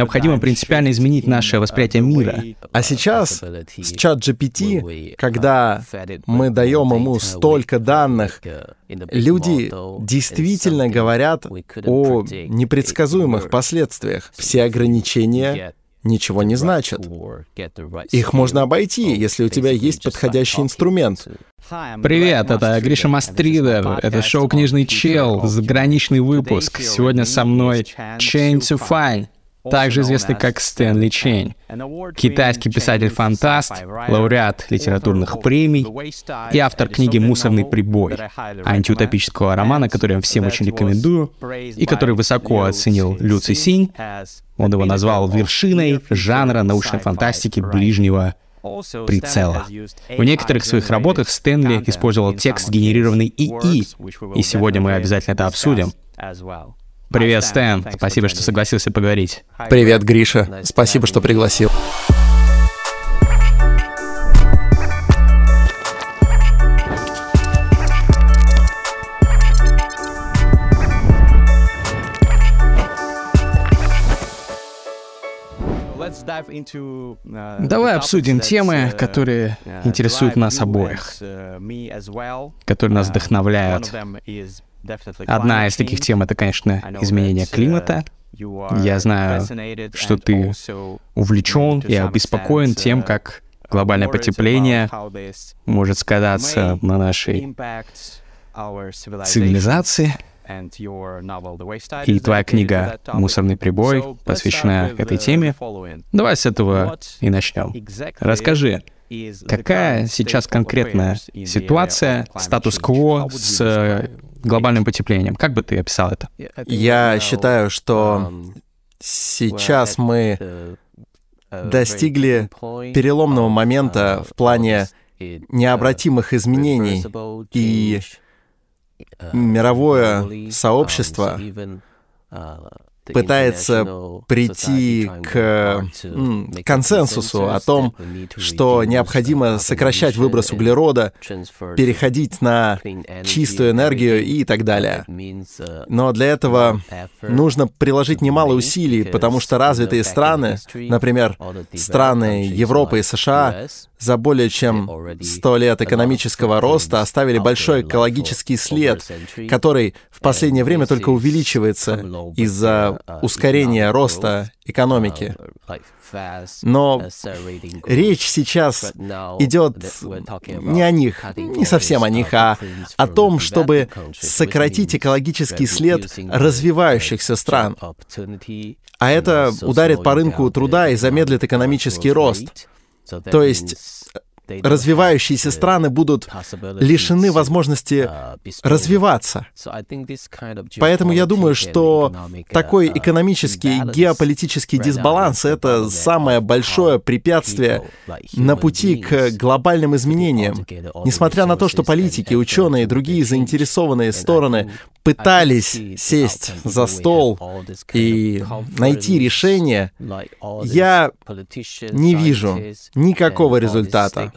необходимо принципиально изменить наше восприятие мира. А сейчас с чат GPT, когда мы даем ему столько данных, люди действительно говорят о непредсказуемых последствиях. Все ограничения ничего не значат. Их можно обойти, если у тебя есть подходящий инструмент. Привет, это Гриша Мастридер, это шоу «Книжный чел», заграничный выпуск. Сегодня со мной Chain to Fine, также известный как Стэнли Чейн. Китайский писатель-фантаст, лауреат литературных премий и автор книги «Мусорный прибой», антиутопического романа, который я всем очень рекомендую, и который высоко оценил Люци Синь. Он его назвал вершиной жанра научной фантастики ближнего прицела. В некоторых своих работах Стэнли использовал текст, генерированный ИИ, и сегодня мы обязательно это обсудим. Привет, Стэн. Спасибо, что согласился поговорить. Привет, Гриша. Спасибо, что пригласил. Uh, Давай обсудим темы, uh, которые интересуют нас обоих, uh, которые нас вдохновляют. Одна из таких тем — это, конечно, изменение климата. Я знаю, что ты увлечен и обеспокоен тем, как глобальное потепление может сказаться на нашей цивилизации. И твоя книга «Мусорный прибой» посвящена этой теме. Давай с этого и начнем. Расскажи, какая сейчас конкретная ситуация, статус-кво с глобальным потеплением? Как бы ты описал это? Я считаю, что сейчас мы достигли переломного момента в плане необратимых изменений, и мировое сообщество пытается прийти к консенсусу о том, что необходимо сокращать выброс углерода, переходить на чистую энергию и так далее. Но для этого нужно приложить немало усилий, потому что развитые страны, например, страны Европы и США, за более чем 100 лет экономического роста оставили большой экологический след, который в последнее время только увеличивается из-за ускорения роста экономики. Но речь сейчас идет не о них, не совсем о них, а о том, чтобы сократить экологический след развивающихся стран. А это ударит по рынку труда и замедлит экономический рост. То есть развивающиеся страны будут лишены возможности uh, развиваться. Поэтому я думаю, что такой uh, экономический и геополитический дисбаланс — это самое большое препятствие на пути к глобальным изменениям. Несмотря на то, что политики, ученые и другие заинтересованные стороны пытались сесть за стол и найти решение, я не вижу никакого результата.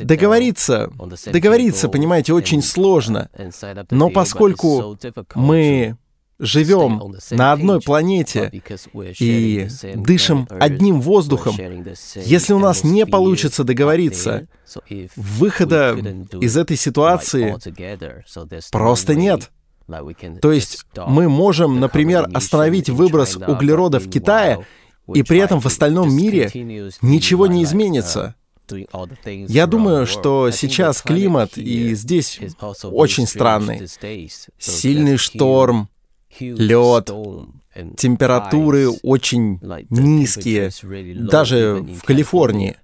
Договориться, договориться, понимаете, очень сложно. Но поскольку мы живем на одной планете и дышим одним воздухом, если у нас не получится договориться, выхода из этой ситуации просто нет. То есть мы можем, например, остановить выброс углерода в Китае, и при этом в остальном мире ничего не изменится. Я думаю, что сейчас климат и здесь очень странный. Сильный шторм, лед, температуры очень низкие, даже в Калифорнии.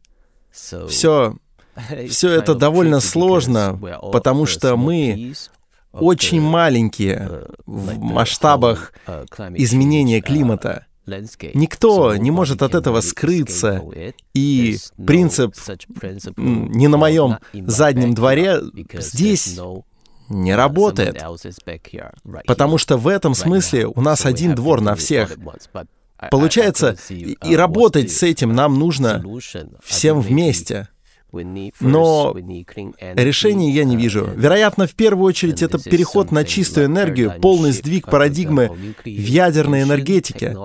Все, все это довольно сложно, потому что мы очень маленькие в масштабах изменения климата. Никто не может от этого скрыться, и принцип не на моем заднем дворе здесь не работает. Потому что в этом смысле у нас один двор на всех. Получается, и работать с этим нам нужно всем вместе. Но решений я не вижу. Вероятно, в первую очередь это переход на чистую энергию, полный сдвиг парадигмы в ядерной энергетике.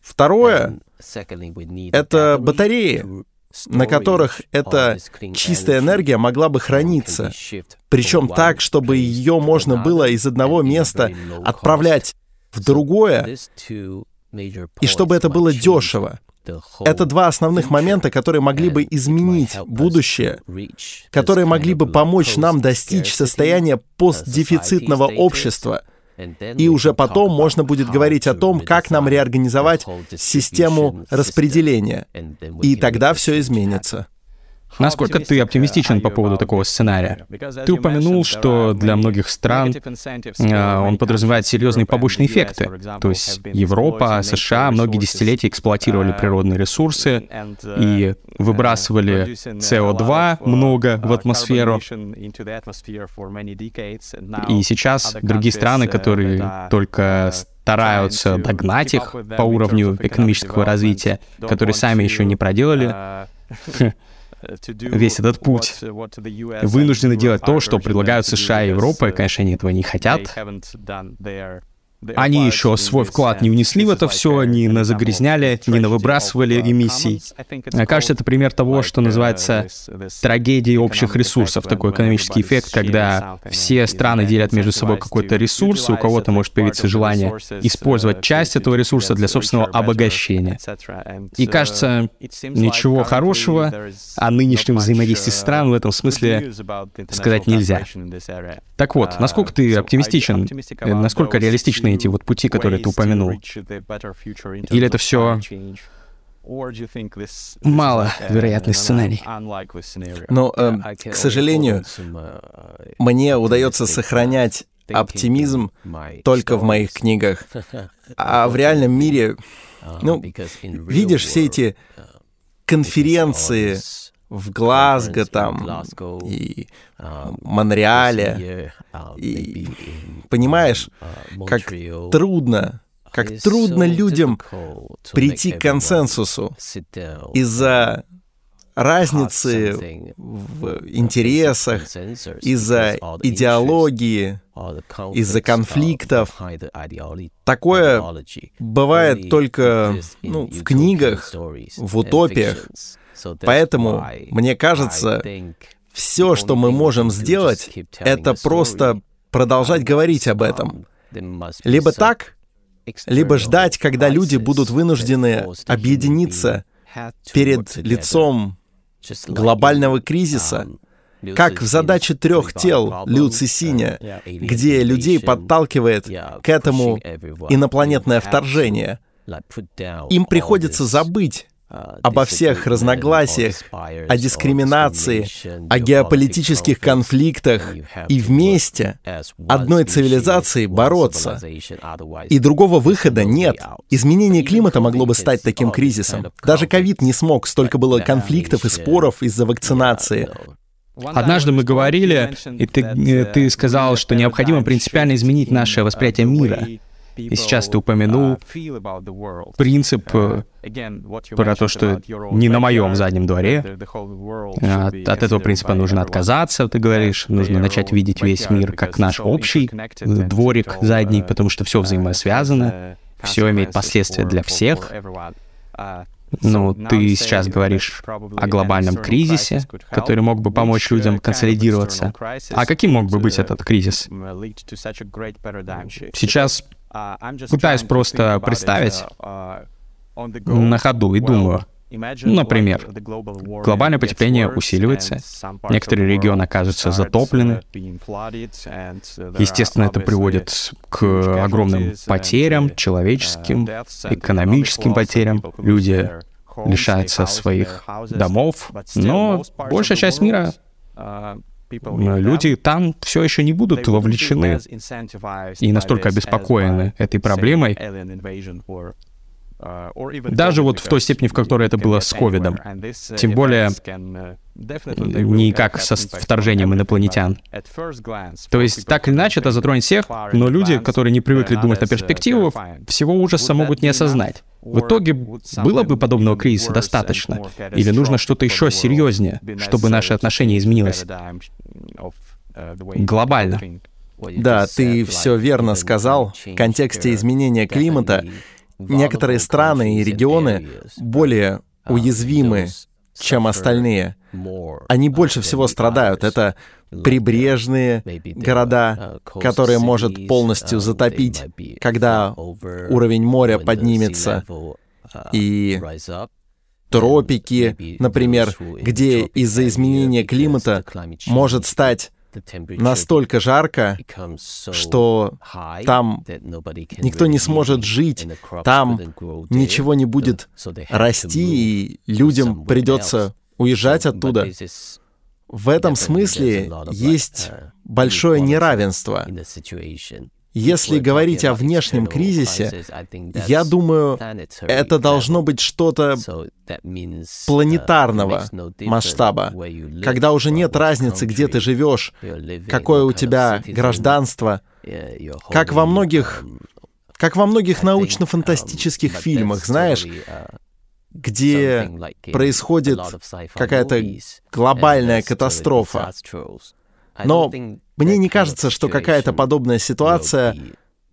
Второе — это батареи, на которых эта чистая энергия могла бы храниться. Причем так, чтобы ее можно было из одного места отправлять в другое, и чтобы это было дешево. Это два основных момента, которые могли бы изменить будущее, которые могли бы помочь нам достичь состояния постдефицитного общества. И уже потом можно будет говорить о том, как нам реорганизовать систему распределения. И тогда все изменится. Насколько ты оптимистичен по поводу такого сценария? Ты упомянул, что для многих стран а, он подразумевает серьезные побочные эффекты. То есть Европа, США многие десятилетия эксплуатировали природные ресурсы и выбрасывали СО2 много в атмосферу. И сейчас другие страны, которые только стараются догнать их по уровню экономического развития, которые сами еще не проделали, весь этот путь, вынуждены делать то, что предлагают США и Европа, и, конечно, они этого не хотят. Они еще свой вклад не внесли в это все, не загрязняли, не на выбрасывали эмиссий. Кажется, это пример того, что называется трагедией общих ресурсов, такой экономический эффект, когда все страны делят между собой какой-то ресурс, и у кого-то может появиться желание использовать часть этого ресурса для собственного обогащения. И кажется, ничего хорошего о нынешнем взаимодействии стран в этом смысле сказать нельзя. Так вот, насколько ты оптимистичен, насколько реалистичны конкретные эти вот пути, которые ты упомянул? Или это все мало вероятный сценарий? Но, э, к сожалению, мне удается сохранять оптимизм только в моих книгах. А в реальном мире, ну, видишь все эти конференции в Глазго там и Монреале, и понимаешь, как трудно, как трудно людям прийти к консенсусу из-за разницы в интересах, из-за идеологии, из-за конфликтов. Такое бывает только ну, в книгах, в утопиях. Поэтому, мне кажется, все, что мы можем сделать, это просто продолжать говорить об этом. Либо так, либо ждать, когда люди будут вынуждены объединиться перед лицом глобального кризиса, как в задаче трех тел Люци Синя, где людей подталкивает к этому инопланетное вторжение. Им приходится забыть обо всех разногласиях, о дискриминации, о геополитических конфликтах и вместе одной цивилизации бороться. И другого выхода нет. Изменение климата могло бы стать таким кризисом. Даже ковид не смог, столько было конфликтов и споров из-за вакцинации. Однажды мы говорили, и ты, э, ты сказал, что необходимо принципиально изменить наше восприятие мира. И сейчас ты упомянул принцип э, про то, что не на моем заднем дворе. От, от этого принципа нужно отказаться, ты говоришь. Нужно начать видеть весь мир как наш общий дворик задний, потому что все взаимосвязано, все имеет последствия для всех. Ну, ты сейчас говоришь о глобальном кризисе, который мог бы помочь людям консолидироваться. А каким мог бы быть этот кризис? Сейчас Пытаюсь просто представить на ходу и думаю, например, глобальное потепление усиливается, некоторые регионы оказываются затоплены. Естественно, это приводит к огромным потерям, человеческим, экономическим потерям. Люди лишаются своих домов, но большая часть мира люди там все еще не будут вовлечены и настолько обеспокоены этой проблемой, даже вот в той степени, в которой это было с ковидом. Тем более, не как со вторжением инопланетян. То есть, так или иначе, это затронет всех, но люди, которые не привыкли думать на перспективу, всего ужаса могут не осознать. В итоге, было бы подобного кризиса достаточно? Или нужно что-то еще серьезнее, чтобы наше отношение изменилось глобально? Да, ты все верно сказал. В контексте изменения климата некоторые страны и регионы более уязвимы, чем остальные. Они больше всего страдают. Это прибрежные города, которые может полностью затопить, когда уровень моря поднимется, и тропики, например, где из-за изменения климата может стать настолько жарко, что там никто не сможет жить, там ничего не будет расти, и людям придется уезжать оттуда. В этом смысле есть большое неравенство. Если говорить о внешнем кризисе, я думаю, это должно быть что-то планетарного масштаба, когда уже нет разницы, где ты живешь, какое у тебя гражданство, как во многих, как во многих научно-фантастических фильмах, знаешь, где происходит какая-то глобальная катастрофа. Но мне не кажется, что какая-то подобная ситуация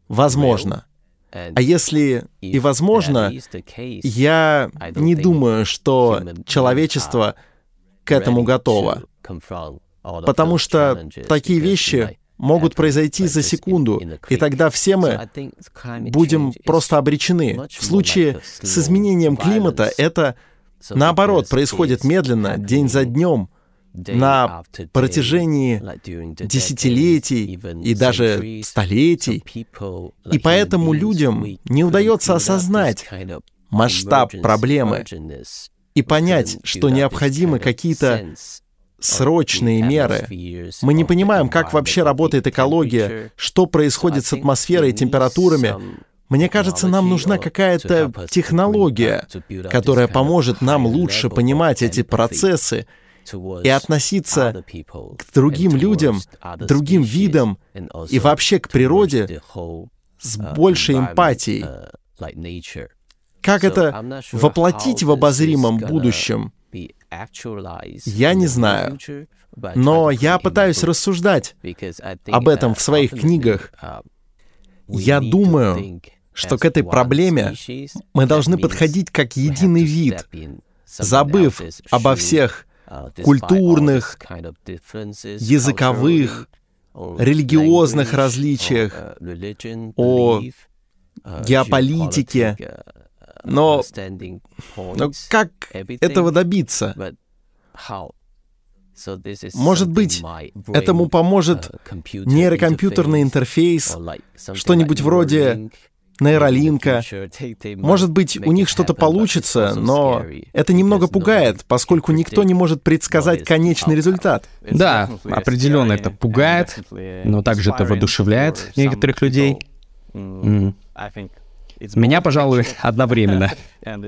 возможна. А если и возможно, я не думаю, что человечество к этому готово. Потому что такие вещи могут произойти за секунду, и тогда все мы будем просто обречены. В случае с изменением климата это, наоборот, происходит медленно, день за днем, на протяжении десятилетий и даже столетий. И поэтому людям не удается осознать масштаб проблемы и понять, что необходимы какие-то срочные меры. Мы не понимаем, как вообще работает экология, что происходит с атмосферой и температурами. Мне кажется, нам нужна какая-то технология, которая поможет нам лучше понимать эти процессы и относиться к другим людям, другим видам и вообще к природе с большей эмпатией. Как это воплотить в обозримом будущем? Я не знаю. Но я пытаюсь рассуждать об этом в своих книгах. Я думаю, что к этой проблеме мы должны подходить как единый вид, забыв обо всех культурных, языковых, религиозных различиях, о геополитике, но, но как этого добиться? Может быть, этому поможет нейрокомпьютерный интерфейс, что-нибудь вроде нейролинка. Может быть, у них что-то получится, но это немного пугает, поскольку никто не может предсказать конечный результат. Да, определенно это пугает, но также это воодушевляет некоторых людей. Меня, пожалуй, одновременно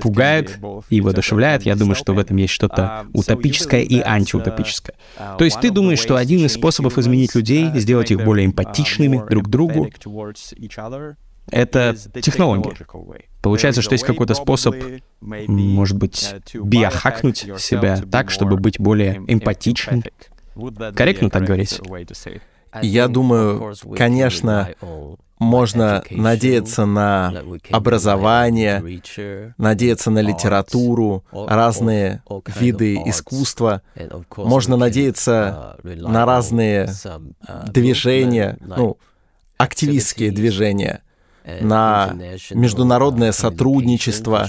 пугает и воодушевляет. Я думаю, что в этом есть что-то утопическое и антиутопическое. То есть ты думаешь, что один из способов изменить людей, сделать их более эмпатичными друг к другу, это технология. Получается, что есть какой-то способ, может быть, биохакнуть себя так, чтобы быть более эмпатичным. Корректно так говорить? Я думаю, конечно, можно надеяться на образование, надеяться на литературу, разные виды искусства. Можно надеяться на разные движения, ну, активистские движения, на международное сотрудничество.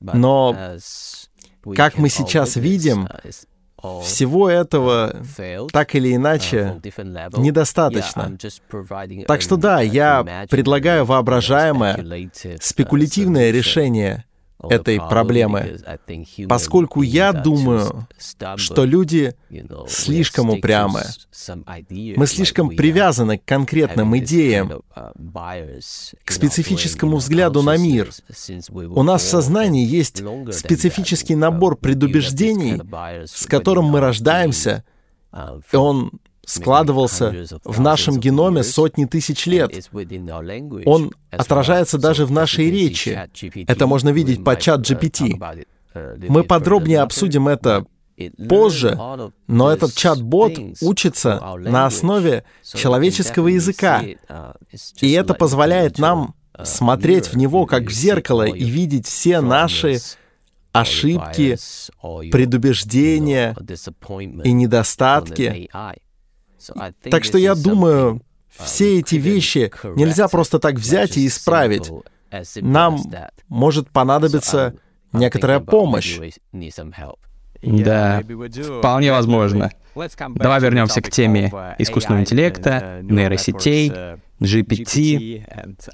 Но, как мы сейчас видим, всего этого так или иначе недостаточно. Так что да, я предлагаю воображаемое, спекулятивное решение этой проблемы, поскольку я думаю, что люди слишком упрямы. Мы слишком привязаны к конкретным идеям, к специфическому взгляду на мир. У нас в сознании есть специфический набор предубеждений, с которым мы рождаемся, и он складывался в нашем геноме сотни тысяч лет. Он отражается даже в нашей речи. Это можно видеть по чат GPT. Мы подробнее обсудим это позже, но этот чат-бот учится на основе человеческого языка, и это позволяет нам смотреть в него как в зеркало и видеть все наши ошибки, предубеждения и недостатки. Так что я думаю, все эти вещи нельзя просто так взять и исправить. Нам может понадобиться некоторая помощь. Да, вполне возможно. Давай вернемся к теме искусственного интеллекта, нейросетей, GPT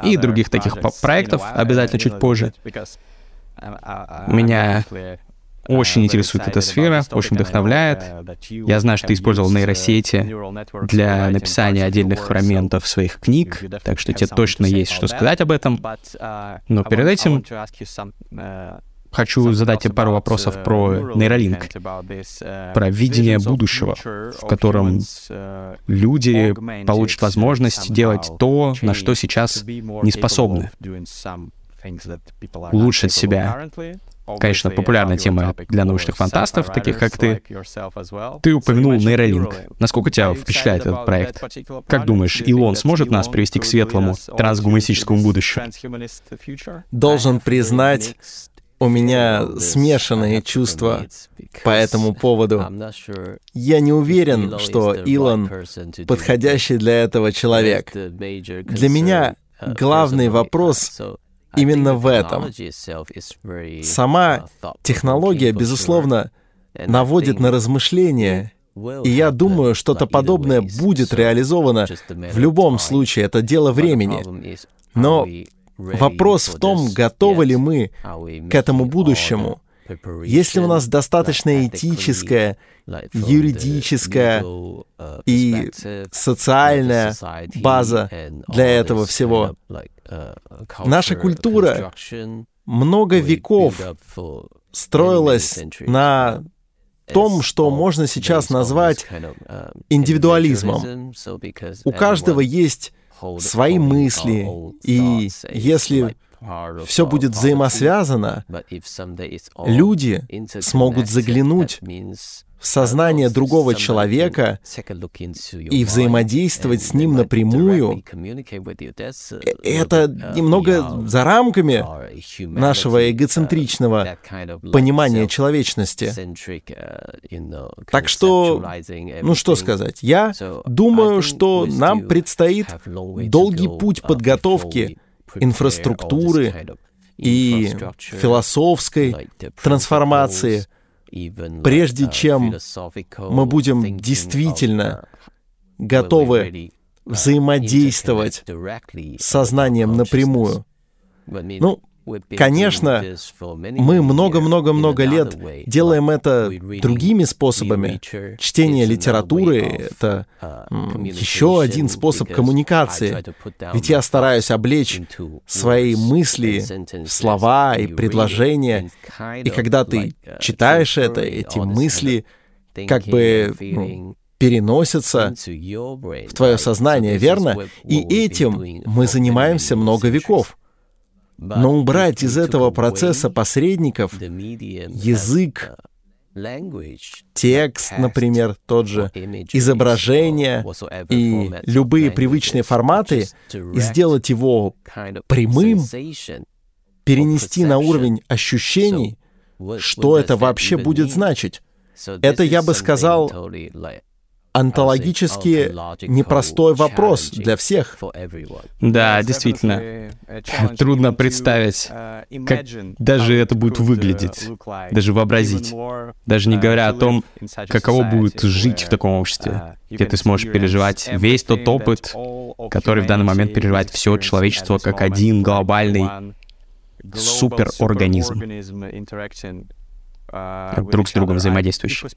и других таких проектов обязательно чуть позже. Меня очень интересует эта сфера, очень вдохновляет. Я знаю, что ты использовал нейросети для написания отдельных фрагментов своих книг, так что тебе точно есть что сказать об этом. Но перед этим хочу задать тебе пару вопросов про нейролинк, про видение будущего, в котором люди получат возможность делать то, на что сейчас не способны улучшить себя. Конечно, популярная тема для научных фантастов, таких как ты. Ты упомянул нейролинк. Насколько тебя впечатляет этот проект? Как думаешь, Илон сможет нас привести к светлому трансгуманистическому будущему? Должен признать, у меня смешанные чувства по этому поводу. Я не уверен, что Илон подходящий для этого человек. Для меня главный вопрос именно в этом. Сама технология, безусловно, наводит на размышления, и я думаю, что-то подобное будет реализовано в любом случае, это дело времени. Но вопрос в том, готовы ли мы к этому будущему. Если у нас достаточно этическая, юридическая и социальная база для этого всего, Наша культура много веков строилась на том, что можно сейчас назвать индивидуализмом. У каждого есть свои мысли, и если все будет взаимосвязано, люди смогут заглянуть в сознание другого человека и взаимодействовать с ним напрямую, э, это немного за рамками нашего эгоцентричного понимания человечности. Так что, ну что сказать, я думаю, что нам предстоит долгий путь подготовки инфраструктуры и философской трансформации — прежде uh, чем мы будем действительно готовы взаимодействовать с сознанием напрямую. Ну, Конечно, мы много-много-много лет делаем это другими способами. Чтение литературы — это еще один способ коммуникации. Ведь я стараюсь облечь свои мысли слова и предложения. И когда ты читаешь это, эти мысли как бы переносятся в твое сознание, верно? И этим мы занимаемся много веков. Но убрать из этого процесса посредников язык, текст, например, тот же, изображение и любые привычные форматы, и сделать его прямым, перенести на уровень ощущений, что это вообще будет значить? Это, я бы сказал, антологически непростой вопрос для всех. Да, действительно. Трудно представить, как даже это будет выглядеть, даже вообразить. Даже не говоря о том, каково будет жить в таком обществе, где ты сможешь переживать весь тот опыт, который в данный момент переживает все человечество как один глобальный суперорганизм друг с другом взаимодействующих.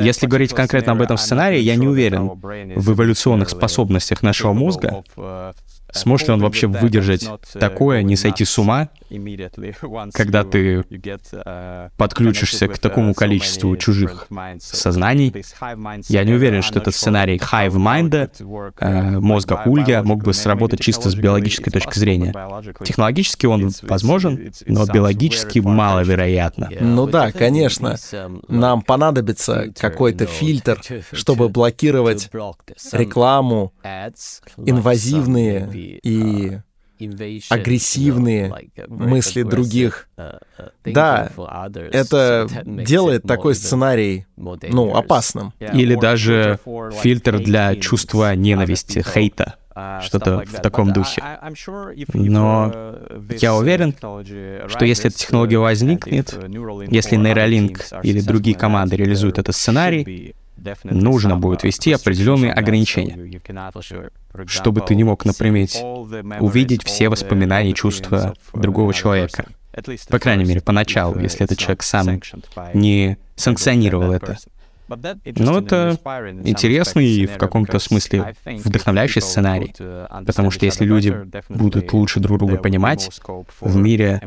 Если говорить конкретно об этом сценарии, я не уверен в эволюционных способностях нашего мозга Сможет ли он вообще выдержать такое, не сойти с ума, когда ты подключишься к такому количеству чужих сознаний? Я не уверен, что этот сценарий hive mind, э, мозга улья, мог бы сработать чисто с биологической точки зрения. Технологически он возможен, но биологически маловероятно. Ну да, конечно. Нам понадобится какой-то фильтр, чтобы блокировать рекламу, инвазивные и агрессивные мысли других. Да, это делает такой сценарий, ну, опасным. Или даже фильтр для чувства ненависти, хейта что-то в таком духе. Но я уверен, что если эта технология возникнет, если Neuralink или другие команды реализуют этот сценарий, нужно будет ввести определенные ограничения, чтобы ты не мог, например, увидеть все воспоминания и чувства другого человека. По крайней мере, поначалу, если этот человек сам не санкционировал это. Но это интересный и в каком-то смысле вдохновляющий сценарий, потому что если люди будут лучше друг друга понимать, в мире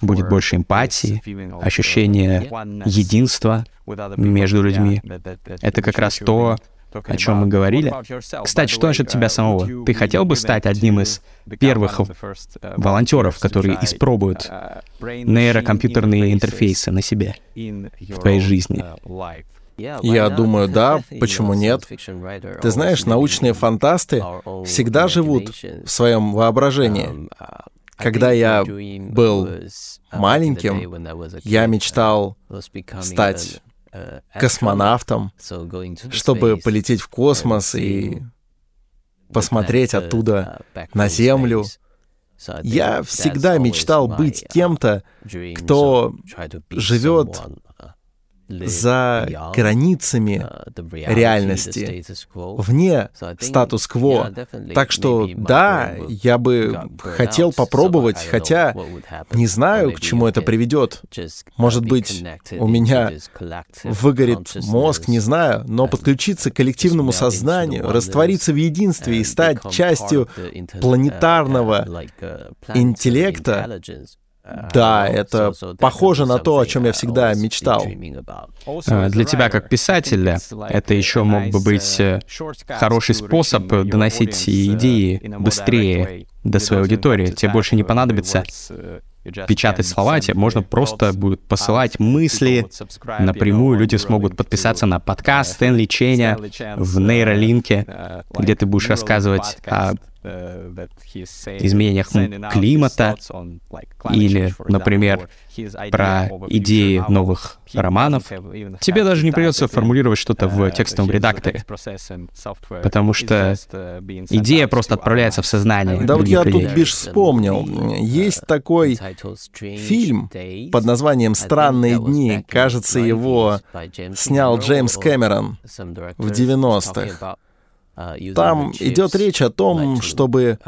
будет больше эмпатии, ощущения единства между людьми. Это как раз то, о чем мы говорили. Кстати, что насчет тебя самого? Ты хотел бы стать одним из первых волонтеров, которые испробуют нейрокомпьютерные интерфейсы на себе в твоей жизни? Я думаю, да, почему нет? Ты знаешь, научные фантасты всегда живут в своем воображении. Когда я был маленьким, я мечтал стать космонавтом, чтобы полететь в космос и посмотреть оттуда на Землю. Я всегда мечтал быть кем-то, кто живет за границами реальности, вне статус-кво. Так что да, я бы хотел попробовать, хотя не знаю, к чему это приведет. Может быть, у меня выгорит мозг, не знаю, но подключиться к коллективному сознанию, раствориться в единстве и стать частью планетарного интеллекта, да, это похоже на то, о чем я всегда мечтал. А, для тебя как писателя это еще мог бы быть э, хороший способ доносить идеи быстрее до своей аудитории. Тебе больше не понадобится печатать слова, тебе можно просто будет посылать мысли напрямую. Люди смогут подписаться на подкаст Стэнли Ченя в нейролинке, где ты будешь рассказывать о изменениях климата или, например, про идеи новых романов, тебе даже не придется формулировать что-то в текстовом редакторе, потому что идея просто отправляется в сознание. Да вот я людей. тут бишь вспомнил. Есть такой фильм под названием «Странные дни». Кажется, его снял Джеймс Кэмерон в 90-х. Там идет речь о том, чтобы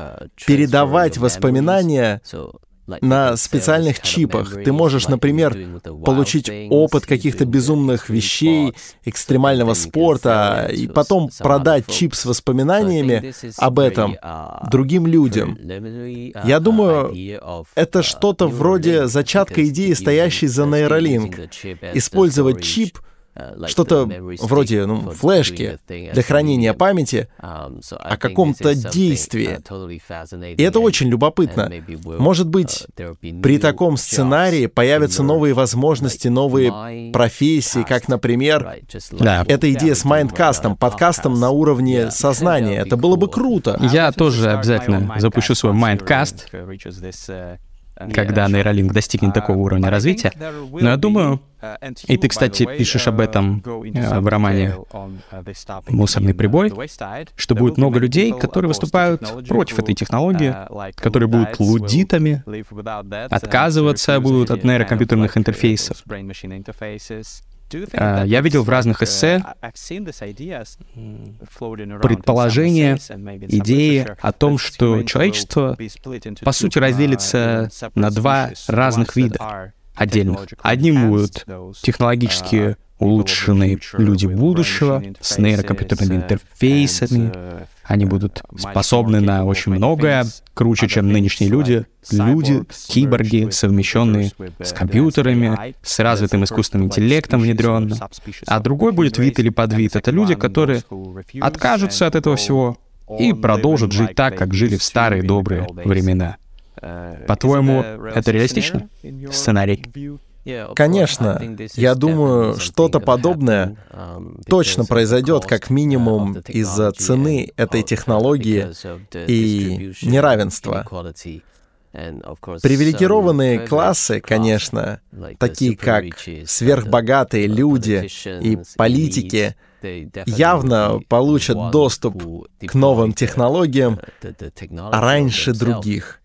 передавать воспоминания на специальных чипах. Ты можешь, например, получить опыт каких-то безумных вещей, экстремального спорта, и потом продать чип с воспоминаниями об этом другим людям. Я думаю, это что-то вроде зачатка идеи, стоящей за нейролинк. Использовать чип — что-то вроде ну, флешки для хранения памяти эм, о каком-то действии. И это очень любопытно. Может быть, э, при таком сценарии появятся новые возможности, новые профессии, как, например, да. эта идея с майндкастом, подкастом на уровне сознания. Это было бы круто. Я тоже обязательно запущу свой майндкаст когда нейролинк достигнет такого уровня развития. Но я думаю, и ты, кстати, пишешь об этом э, в романе «Мусорный прибой», что будет много людей, которые выступают против этой технологии, которые будут лудитами, отказываться будут от нейрокомпьютерных интерфейсов. А, я видел в разных эссе предположения, идеи о том, что человечество, по сути, разделится на два разных вида отдельных. Одним будут технологически улучшенные люди будущего с нейрокомпьютерными интерфейсами. Они будут способны на очень многое, круче, чем нынешние люди. Люди, киборги, совмещенные с компьютерами, с развитым искусственным интеллектом внедренным. А другой будет вид или подвид. Это люди, которые откажутся от этого всего и продолжат жить так, как жили в старые добрые времена. По-твоему, это реалистично? Сценарий? Конечно, я думаю, что-то подобное точно произойдет как минимум из-за цены этой технологии и неравенства. Привилегированные классы, конечно, такие как сверхбогатые люди и политики, явно получат доступ к новым технологиям раньше других.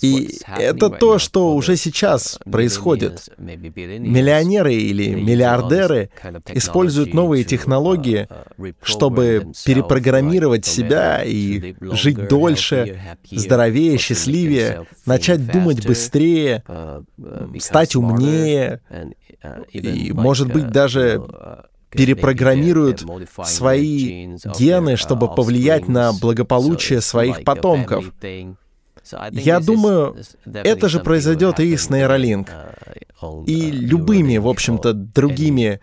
И это то, что уже сейчас происходит. Миллионеры или миллиардеры используют новые технологии, чтобы перепрограммировать себя и жить дольше, здоровее, счастливее, начать думать быстрее, стать умнее и, может быть, даже перепрограммируют свои гены, чтобы повлиять на благополучие своих потомков. Я думаю, это же произойдет и с Neuralink, uh, и любыми, в общем-то, другими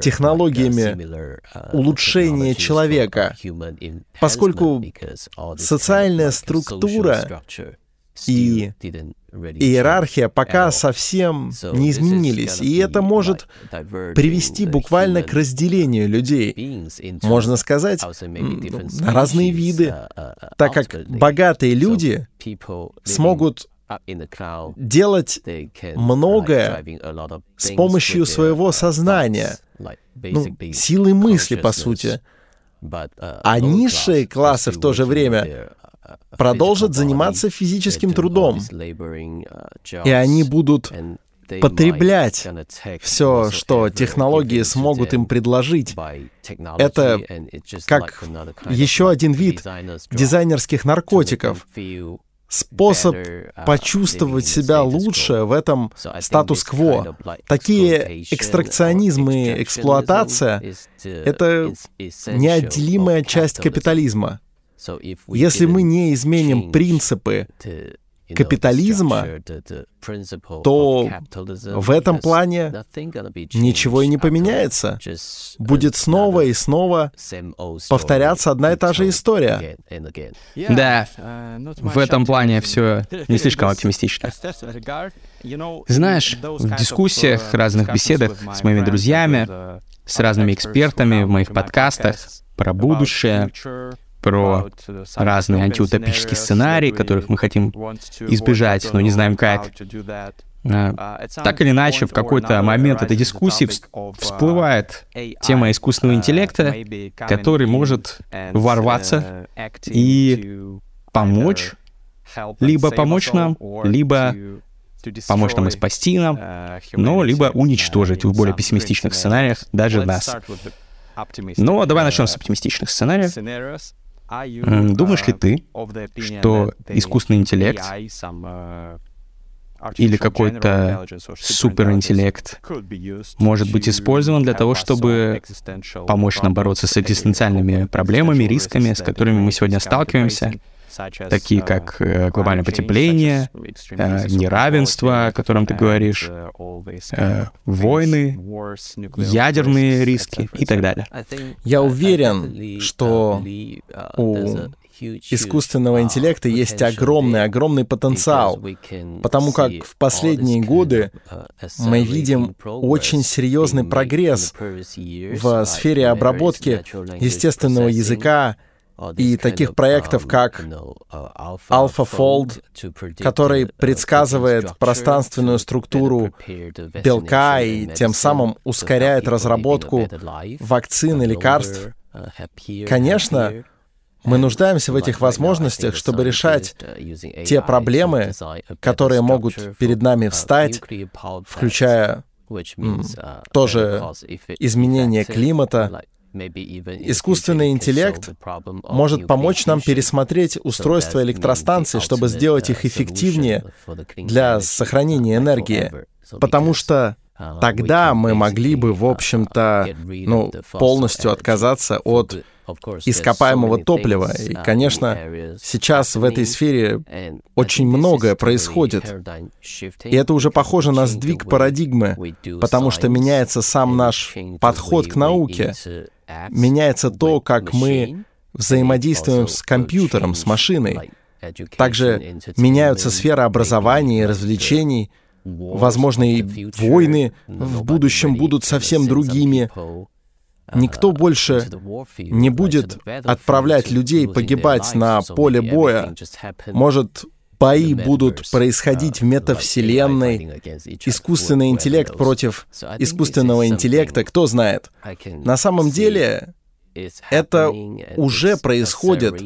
технологиями uh, улучшения человека, поскольку социальная структура и иерархия пока совсем не изменились, и это может привести буквально к разделению людей. Можно сказать, на разные виды, uh, uh, uh, так как богатые люди смогут делать многое с помощью своего сознания, ну, силой мысли, по сути. А низшие классы в то же время продолжат заниматься физическим трудом, и они будут потреблять все, что технологии смогут им предложить. Это как еще один вид дизайнерских наркотиков, способ почувствовать себя лучше в этом статус-кво. Такие экстракционизм и эксплуатация — это неотделимая часть капитализма. Если мы не изменим принципы капитализма, то в этом плане ничего и не поменяется. Будет снова и снова повторяться одна и та же история. Да, в этом плане все не слишком оптимистично. Знаешь, в дискуссиях, разных беседах с моими друзьями, с разными экспертами в моих подкастах про будущее, про разные антиутопические сценарии, которых мы хотим избежать, но не знаем как. А, так или иначе, в какой-то момент этой дискуссии всплывает тема искусственного интеллекта, который может ворваться и помочь, либо помочь нам, либо помочь нам и спасти нам, но либо уничтожить в более пессимистичных сценариях даже нас. Но давай начнем с оптимистичных сценариев. Думаешь ли ты, что искусственный интеллект или какой-то суперинтеллект может быть использован для того, чтобы помочь нам бороться с экзистенциальными проблемами, рисками, с которыми мы сегодня сталкиваемся, такие как э, глобальное потепление, э, неравенство, о котором ты говоришь, э, войны, ядерные риски и так далее. Я уверен, что у искусственного интеллекта есть огромный, огромный потенциал, потому как в последние годы мы видим очень серьезный прогресс в сфере обработки естественного языка, и таких проектов, как AlphaFold, который предсказывает пространственную структуру белка и тем самым ускоряет разработку вакцин и лекарств. Конечно, мы нуждаемся в этих возможностях, чтобы решать те проблемы, которые могут перед нами встать, включая тоже изменение климата, Искусственный интеллект может помочь нам пересмотреть устройства электростанций, чтобы сделать их эффективнее для сохранения энергии. Потому что тогда мы могли бы, в общем-то, ну, полностью отказаться от ископаемого топлива. И, конечно, сейчас в этой сфере очень многое происходит. И это уже похоже на сдвиг парадигмы, потому что меняется сам наш подход к науке, меняется то, как мы взаимодействуем с компьютером, с машиной. Также меняются сферы образования и развлечений. Возможно, и войны в будущем будут совсем другими. Никто больше не будет отправлять людей погибать на поле боя. Может, бои будут происходить в метавселенной, искусственный интеллект против искусственного интеллекта, кто знает. На самом деле, это уже происходит,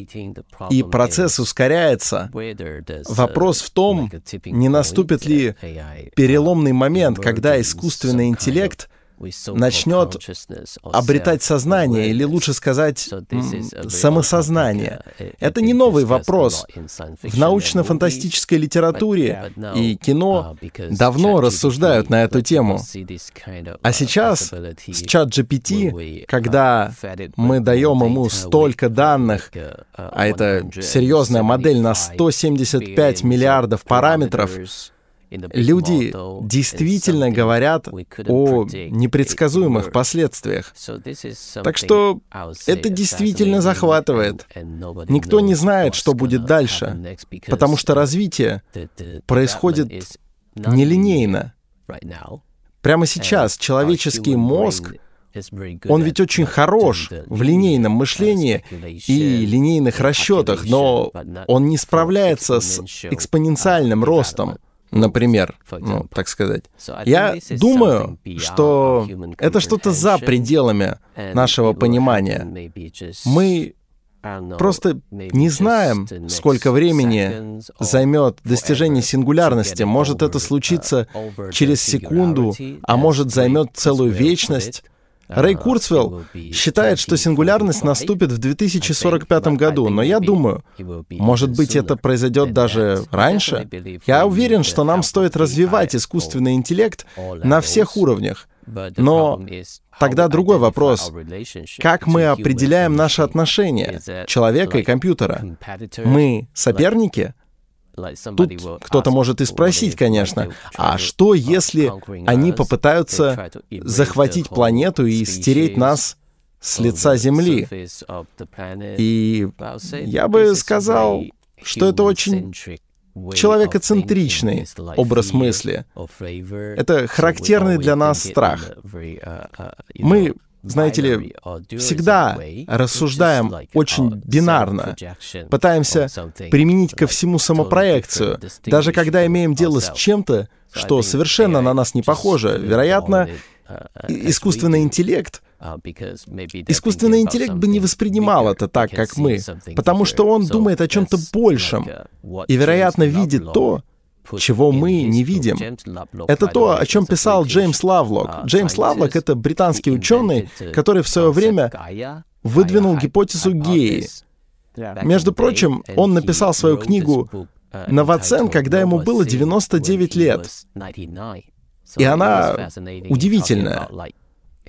и процесс ускоряется. Вопрос в том, не наступит ли переломный момент, когда искусственный интеллект начнет обретать сознание, или лучше сказать, самосознание. Это не новый вопрос. В научно-фантастической литературе и кино давно рассуждают на эту тему. А сейчас с чат GPT, когда мы даем ему столько данных, а это серьезная модель на 175 миллиардов параметров, Люди действительно говорят о непредсказуемых последствиях. Так что это действительно захватывает. Никто не знает, что будет дальше, потому что развитие происходит нелинейно. Прямо сейчас человеческий мозг он ведь очень хорош в линейном мышлении и линейных расчетах, но он не справляется с экспоненциальным ростом например, ну, так сказать. Я думаю, что это что-то за пределами нашего понимания. Мы просто не знаем, сколько времени займет достижение сингулярности. Может это случиться через секунду, а может займет целую вечность. Рэй Курцвелл считает, что сингулярность наступит в 2045 году, но я думаю, может быть, это произойдет даже раньше. Я уверен, что нам стоит развивать искусственный интеллект на всех уровнях. Но тогда другой вопрос. Как мы определяем наши отношения человека и компьютера? Мы соперники? Тут кто-то может и спросить, конечно, а что, если они попытаются захватить планету и стереть нас с лица Земли? И я бы сказал, что это очень человекоцентричный образ мысли. Это характерный для нас страх. Мы знаете ли, всегда рассуждаем очень бинарно, пытаемся применить ко всему самопроекцию, даже когда имеем дело с чем-то, что совершенно на нас не похоже. Вероятно, искусственный интеллект Искусственный интеллект бы не воспринимал это так, как мы, потому что он думает о чем-то большем. и, вероятно, видит то, чего мы не видим. Это то, о чем писал Джеймс Лавлок. Джеймс Лавлок — это британский ученый, который в свое время выдвинул гипотезу геи. Между прочим, он написал свою книгу «Новоцен», когда ему было 99 лет. И она удивительная.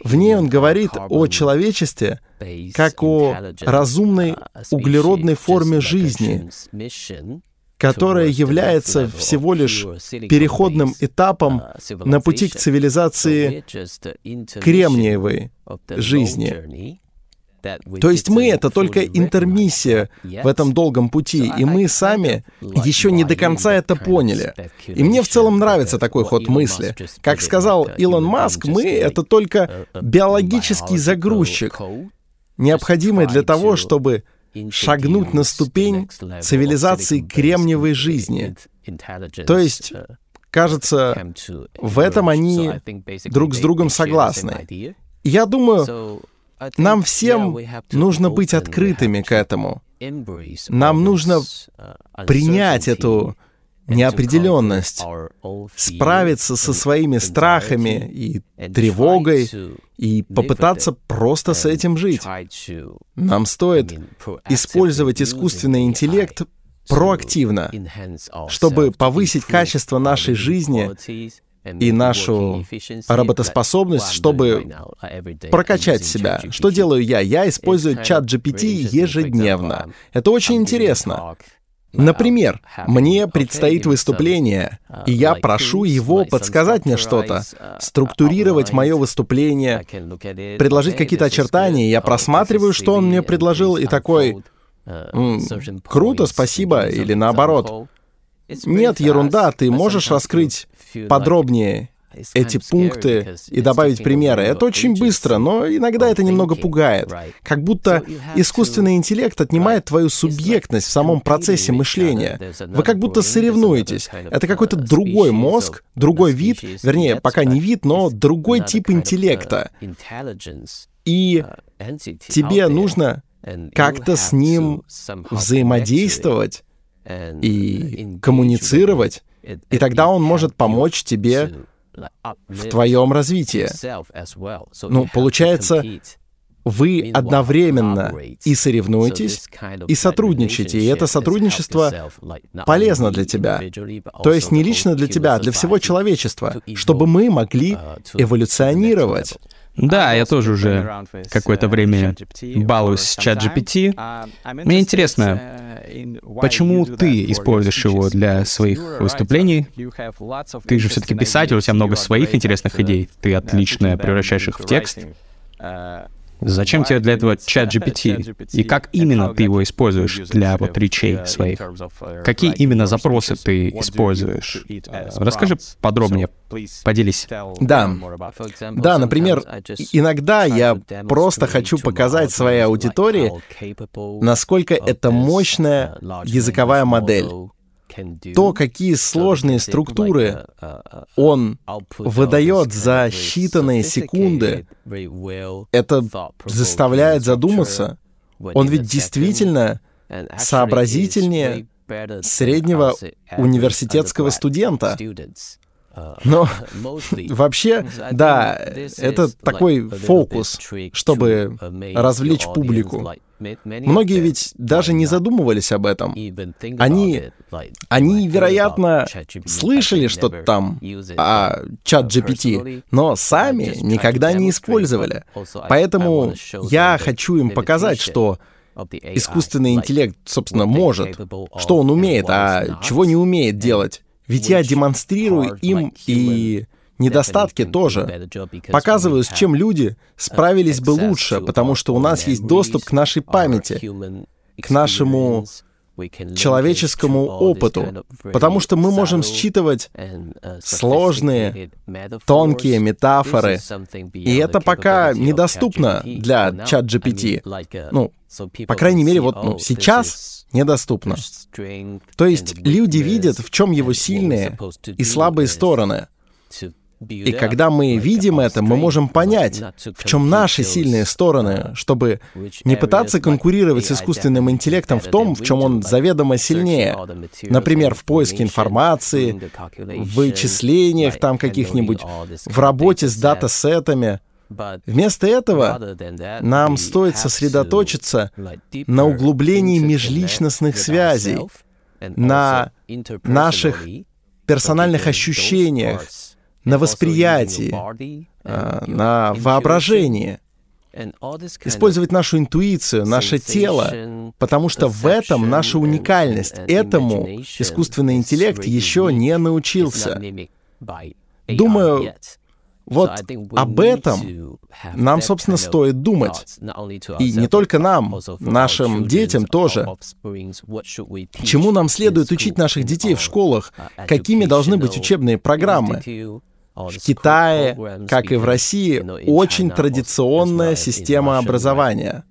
В ней он говорит о человечестве как о разумной углеродной форме жизни, которая является всего лишь переходным этапом на пути к цивилизации. кремниевой жизни. То есть мы — это только интермиссия в этом долгом пути, и мы сами еще не до конца это поняли. И мне в целом нравится такой ход мысли. Как сказал Илон Маск, мы — это только биологический загрузчик, необходимый для того, чтобы шагнуть на ступень цивилизации кремниевой жизни. То есть, кажется, в этом они друг с другом согласны. Я думаю, нам всем нужно быть открытыми к этому. Нам нужно принять эту неопределенность, справиться со своими страхами и тревогой и попытаться просто с этим жить. Нам стоит использовать искусственный интеллект проактивно, чтобы повысить качество нашей жизни и нашу работоспособность, чтобы прокачать себя. Что делаю я? Я использую чат GPT ежедневно. Это очень интересно. Например, мне предстоит выступление, и я прошу его подсказать мне что-то, структурировать мое выступление, предложить какие-то очертания. Я просматриваю, что он мне предложил, и такой, круто, спасибо, или наоборот. Нет, ерунда, ты можешь раскрыть подробнее эти пункты и добавить примеры. Это очень быстро, но иногда это немного пугает. Как будто искусственный интеллект отнимает твою субъектность в самом процессе мышления. Вы как будто соревнуетесь. Это какой-то другой мозг, другой вид, вернее, пока не вид, но другой тип интеллекта. И тебе нужно как-то с ним взаимодействовать и коммуницировать, и тогда он может помочь тебе в твоем развитии. Ну, получается, вы одновременно и соревнуетесь, и сотрудничаете, и это сотрудничество полезно для тебя. То есть не лично для тебя, а для всего человечества, чтобы мы могли эволюционировать. Да, я тоже уже какое-то время балуюсь с чат GPT. Мне интересно, почему ты используешь его для своих выступлений? Ты же все-таки писатель, у тебя много своих интересных идей. Ты отлично превращаешь их в текст. Зачем тебе для этого чат GPT? И как именно ты его используешь для вот речей своих? Какие именно запросы ты используешь? Расскажи подробнее, поделись. Да, да, например, иногда я просто хочу показать своей аудитории, насколько это мощная языковая модель то, какие сложные структуры он выдает за считанные секунды, это заставляет задуматься. Он ведь действительно сообразительнее среднего университетского студента. Но вообще, да, это такой фокус, чтобы развлечь публику. Многие ведь даже не задумывались об этом. Они, они вероятно, слышали что-то там о чат GPT, но сами никогда не использовали. Поэтому я хочу им показать, что искусственный интеллект, собственно, может, что он умеет, а чего не умеет делать. Ведь я демонстрирую им и недостатки тоже. Показываю, с чем люди справились бы лучше, потому что у нас есть доступ к нашей памяти, к нашему человеческому опыту, потому что мы можем считывать сложные, тонкие метафоры, и это пока недоступно для чат GPT. Ну, по крайней мере, вот ну, сейчас недоступно. То есть люди видят, в чем его сильные и слабые стороны. И когда мы видим это, мы можем понять, в чем наши сильные стороны, чтобы не пытаться конкурировать с искусственным интеллектом в том, в чем он заведомо сильнее. Например, в поиске информации, в вычислениях там каких-нибудь, в работе с датасетами. Вместо этого нам стоит сосредоточиться на углублении межличностных связей, на наших персональных ощущениях, на восприятии, а, на воображении. Использовать нашу интуицию, наше тело, потому что в этом наша уникальность. Этому искусственный интеллект еще не научился. Думаю, вот об этом нам, собственно, стоит думать. И не только нам, нашим детям тоже. Чему нам следует учить наших детей в школах? Какими должны быть учебные программы? В Китае, как и в России, очень традиционная система образования.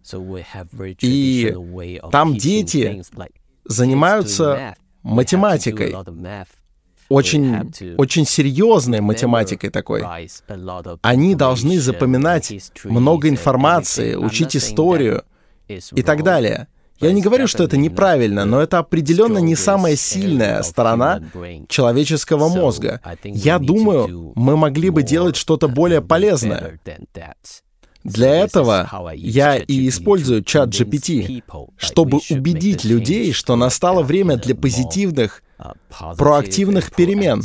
И там дети занимаются математикой, очень, очень серьезной математикой такой. Они должны запоминать много информации, учить историю и так далее. Я не говорю, что это неправильно, но это определенно не самая сильная сторона человеческого мозга. Я думаю, мы могли бы делать что-то более полезное. Для этого я и использую чат GPT, чтобы убедить людей, что настало время для позитивных, проактивных перемен.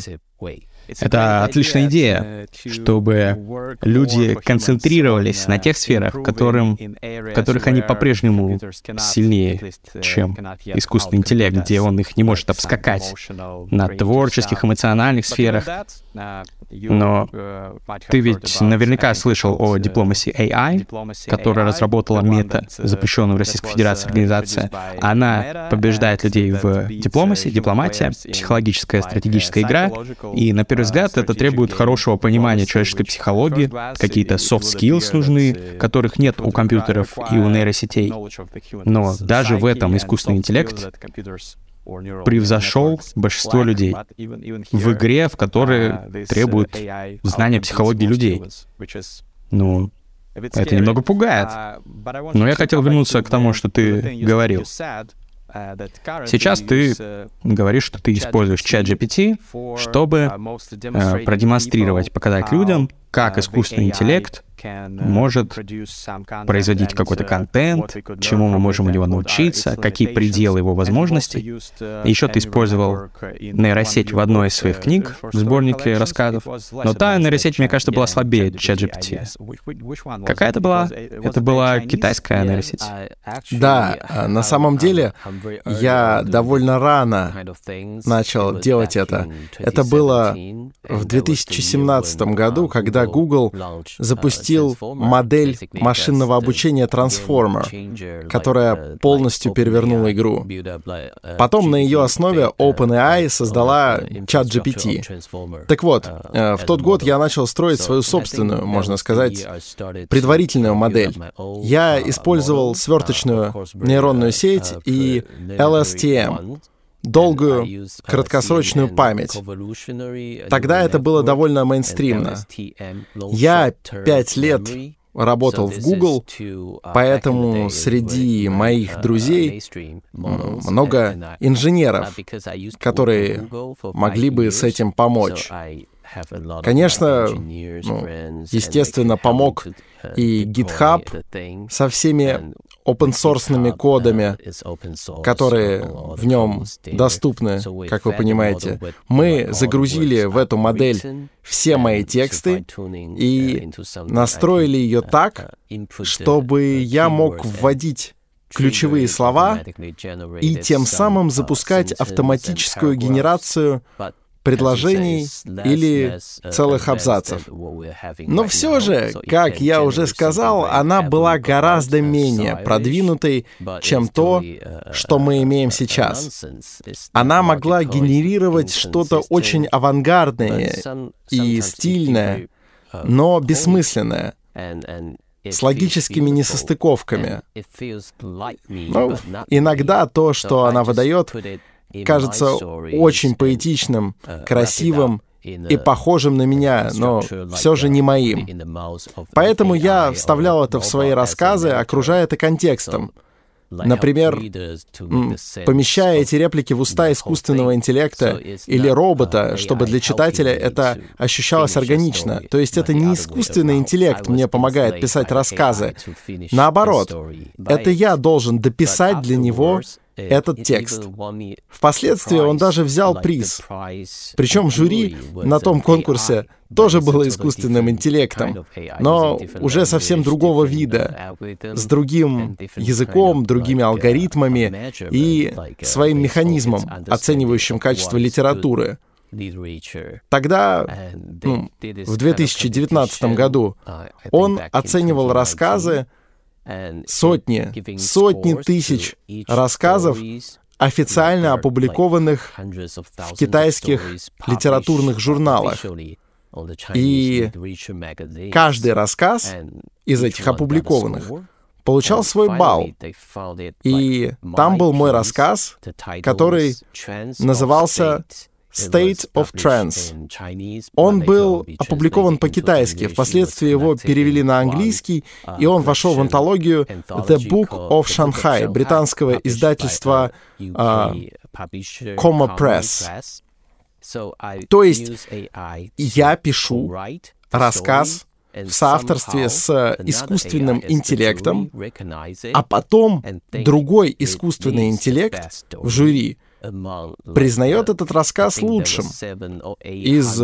Это отличная идея, чтобы люди концентрировались на тех сферах, которым, в которых они по-прежнему сильнее, чем искусственный интеллект, где он их не может обскакать на творческих, эмоциональных сферах. Но ты ведь наверняка слышал о дипломаси AI, которая разработала мета, запрещенную в Российской Федерации организация. Она побеждает людей в дипломасе, дипломатия, психологическая, стратегическая игра, и на первый взгляд это требует хорошего понимания человеческой психологии, какие-то soft skills нужны, которых нет у компьютеров и у нейросетей. Но даже в этом искусственный интеллект превзошел большинство людей в игре, в которой требует знания психологии людей. Ну, это немного пугает. Но я хотел вернуться к тому, что ты говорил. Сейчас ты говоришь, что ты используешь чат GPT, чтобы э, продемонстрировать, показать людям, как искусственный интеллект может производить какой-то контент, чему мы можем у него научиться, какие пределы его возможностей. Еще ты использовал нейросеть в одной из своих книг, в сборнике рассказов, но та нейросеть, мне кажется, была слабее ChatGPT. Какая это была? Это была китайская нейросеть. Да, а на самом деле я довольно рано начал делать это. Это было в 2017 году, когда Google запустил запустил модель машинного обучения Transformer, которая полностью перевернула игру. Потом на ее основе OpenAI создала ChatGPT. Так вот, э, в тот год я начал строить свою собственную, можно сказать, предварительную модель. Я использовал сверточную нейронную сеть и LSTM, долгую краткосрочную память. Тогда это было довольно мейнстримно. Я пять лет работал в Google, поэтому среди моих друзей много инженеров, которые могли бы с этим помочь. Конечно, ну, естественно, помог и GitHub со всеми open-source кодами, которые в нем доступны, как вы понимаете. Мы загрузили в эту модель все мои тексты и настроили ее так, чтобы я мог вводить ключевые слова и тем самым запускать автоматическую генерацию предложений или uh, целых абзацев. Но все же, как я уже сказал, она была гораздо менее продвинутой, чем то, uh, что мы имеем сейчас. Она могла генерировать что-то очень авангардное и стильное, uh, но бессмысленное с логическими несостыковками. Ну, иногда то, что она выдает, кажется очень поэтичным, uh, красивым и похожим на меня, но все же не моим. Поэтому я вставлял это в свои рассказы, окружая это контекстом. Например, помещая эти реплики в уста искусственного интеллекта или робота, чтобы для читателя это ощущалось органично. То есть это не искусственный интеллект мне помогает писать рассказы. Наоборот, это я должен дописать для него этот текст. Впоследствии он даже взял приз. Причем жюри на том конкурсе тоже было искусственным интеллектом, но уже совсем другого вида, с другим языком, другими алгоритмами и своим механизмом, оценивающим качество литературы. Тогда, ну, в 2019 году, он оценивал рассказы, сотни, сотни тысяч рассказов, официально опубликованных в китайских литературных журналах. И каждый рассказ из этих опубликованных получал свой балл. И там был мой рассказ, который назывался State of Trance. Он был опубликован по-китайски, впоследствии его перевели на английский, и он вошел в антологию The Book of Shanghai британского издательства uh, Coma Press. То есть я пишу рассказ в соавторстве с искусственным интеллектом, а потом другой искусственный интеллект в жюри — признает этот рассказ лучшим из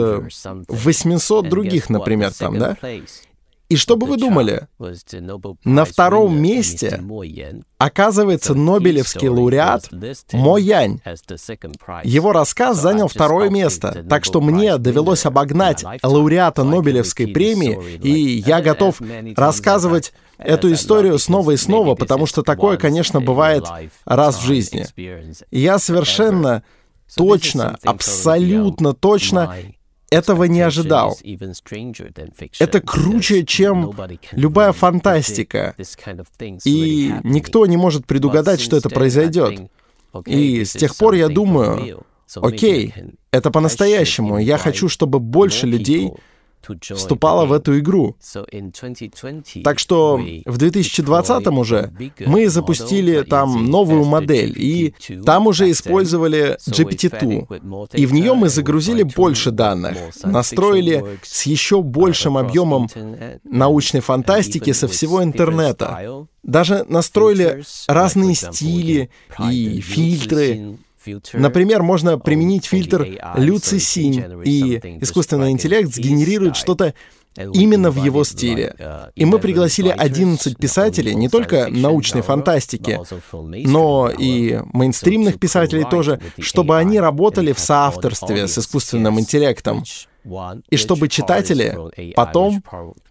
800 других, например, там, да? И что бы вы думали? На втором месте оказывается Нобелевский лауреат Мо Янь. Его рассказ занял второе место, так что мне довелось обогнать лауреата Нобелевской премии, и я готов рассказывать эту историю снова и снова, потому что такое, конечно, бывает раз в жизни. И я совершенно точно, абсолютно точно этого не ожидал. Это круче, чем любая фантастика. И никто не может предугадать, что это произойдет. И с тех пор я думаю, окей, это по-настоящему. Я хочу, чтобы больше людей вступала в эту игру. Так что в 2020 уже мы запустили там новую модель, и там уже использовали GPT-2. И в нее мы загрузили больше данных, настроили с еще большим объемом научной фантастики со всего интернета. Даже настроили разные стили и фильтры, Например, можно применить фильтр Люцисинь, и искусственный интеллект сгенерирует что-то именно в его стиле. И мы пригласили 11 писателей, не только научной фантастики, но и мейнстримных писателей тоже, чтобы они работали в соавторстве с искусственным интеллектом. И чтобы читатели потом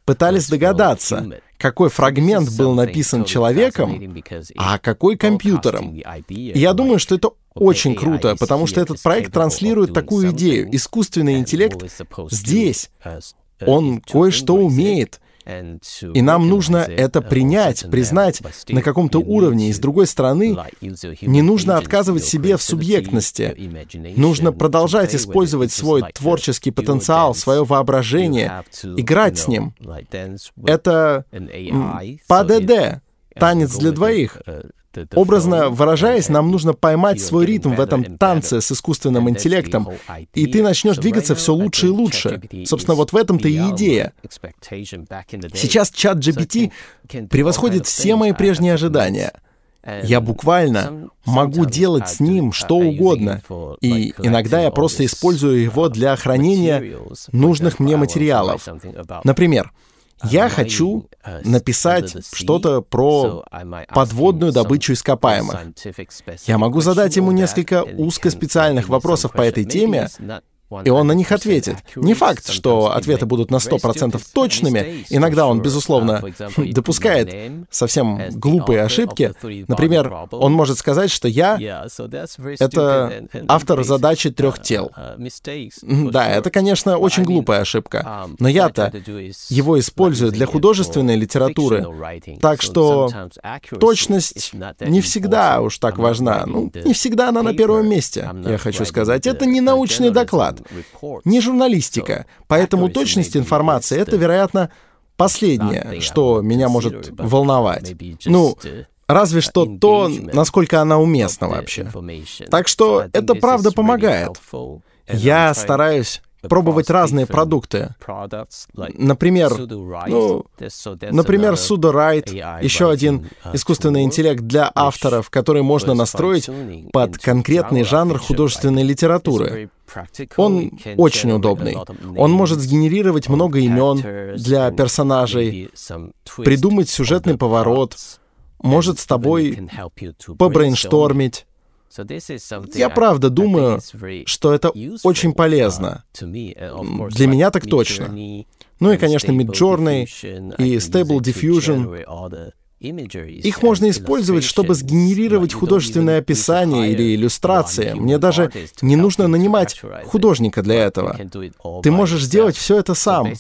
пытались догадаться, какой фрагмент был написан человеком, а какой компьютером. И я думаю, что это очень круто, потому что этот проект транслирует такую идею. Искусственный интеллект здесь. Он кое-что умеет. И нам нужно это принять, признать на каком-то уровне. И с другой стороны, не нужно отказывать себе в субъектности. Нужно продолжать использовать свой творческий потенциал, свое воображение, играть с ним. Это ПДД, танец для двоих. Образно выражаясь, нам нужно поймать свой ритм в этом танце с искусственным интеллектом, и ты начнешь двигаться все лучше и лучше. Собственно, вот в этом-то и идея. Сейчас чат GPT превосходит все мои прежние ожидания. Я буквально могу делать с ним что угодно, и иногда я просто использую его для хранения нужных мне материалов. Например, я хочу написать что-то про подводную добычу ископаемых. Я могу задать ему несколько узкоспециальных вопросов по этой теме, и он на них ответит. Не факт, что ответы будут на 100% точными. Иногда он, безусловно, допускает совсем глупые ошибки. Например, он может сказать, что я — это автор задачи трех тел. Да, это, конечно, очень глупая ошибка. Но я-то его использую для художественной литературы. Так что точность не всегда уж так важна. Ну, не всегда она на первом месте, я хочу сказать. Это не научный доклад не журналистика. Поэтому точность информации — это, вероятно, последнее, что меня может волновать. Ну, разве что то, насколько она уместна вообще. Так что это правда помогает. Я стараюсь пробовать разные продукты. Например, ну, например, Sudoride, еще один искусственный интеллект для авторов, который можно настроить под конкретный жанр художественной литературы. Он очень удобный. Он может сгенерировать много имен для персонажей, придумать сюжетный поворот, может с тобой побрейнштормить. Я правда думаю, что это очень полезно. Для меня так точно. Ну и, конечно, Midjourney и Stable Diffusion их можно использовать, чтобы сгенерировать художественное описание или иллюстрации. Мне даже не нужно нанимать художника для этого. Ты можешь сделать все это сам.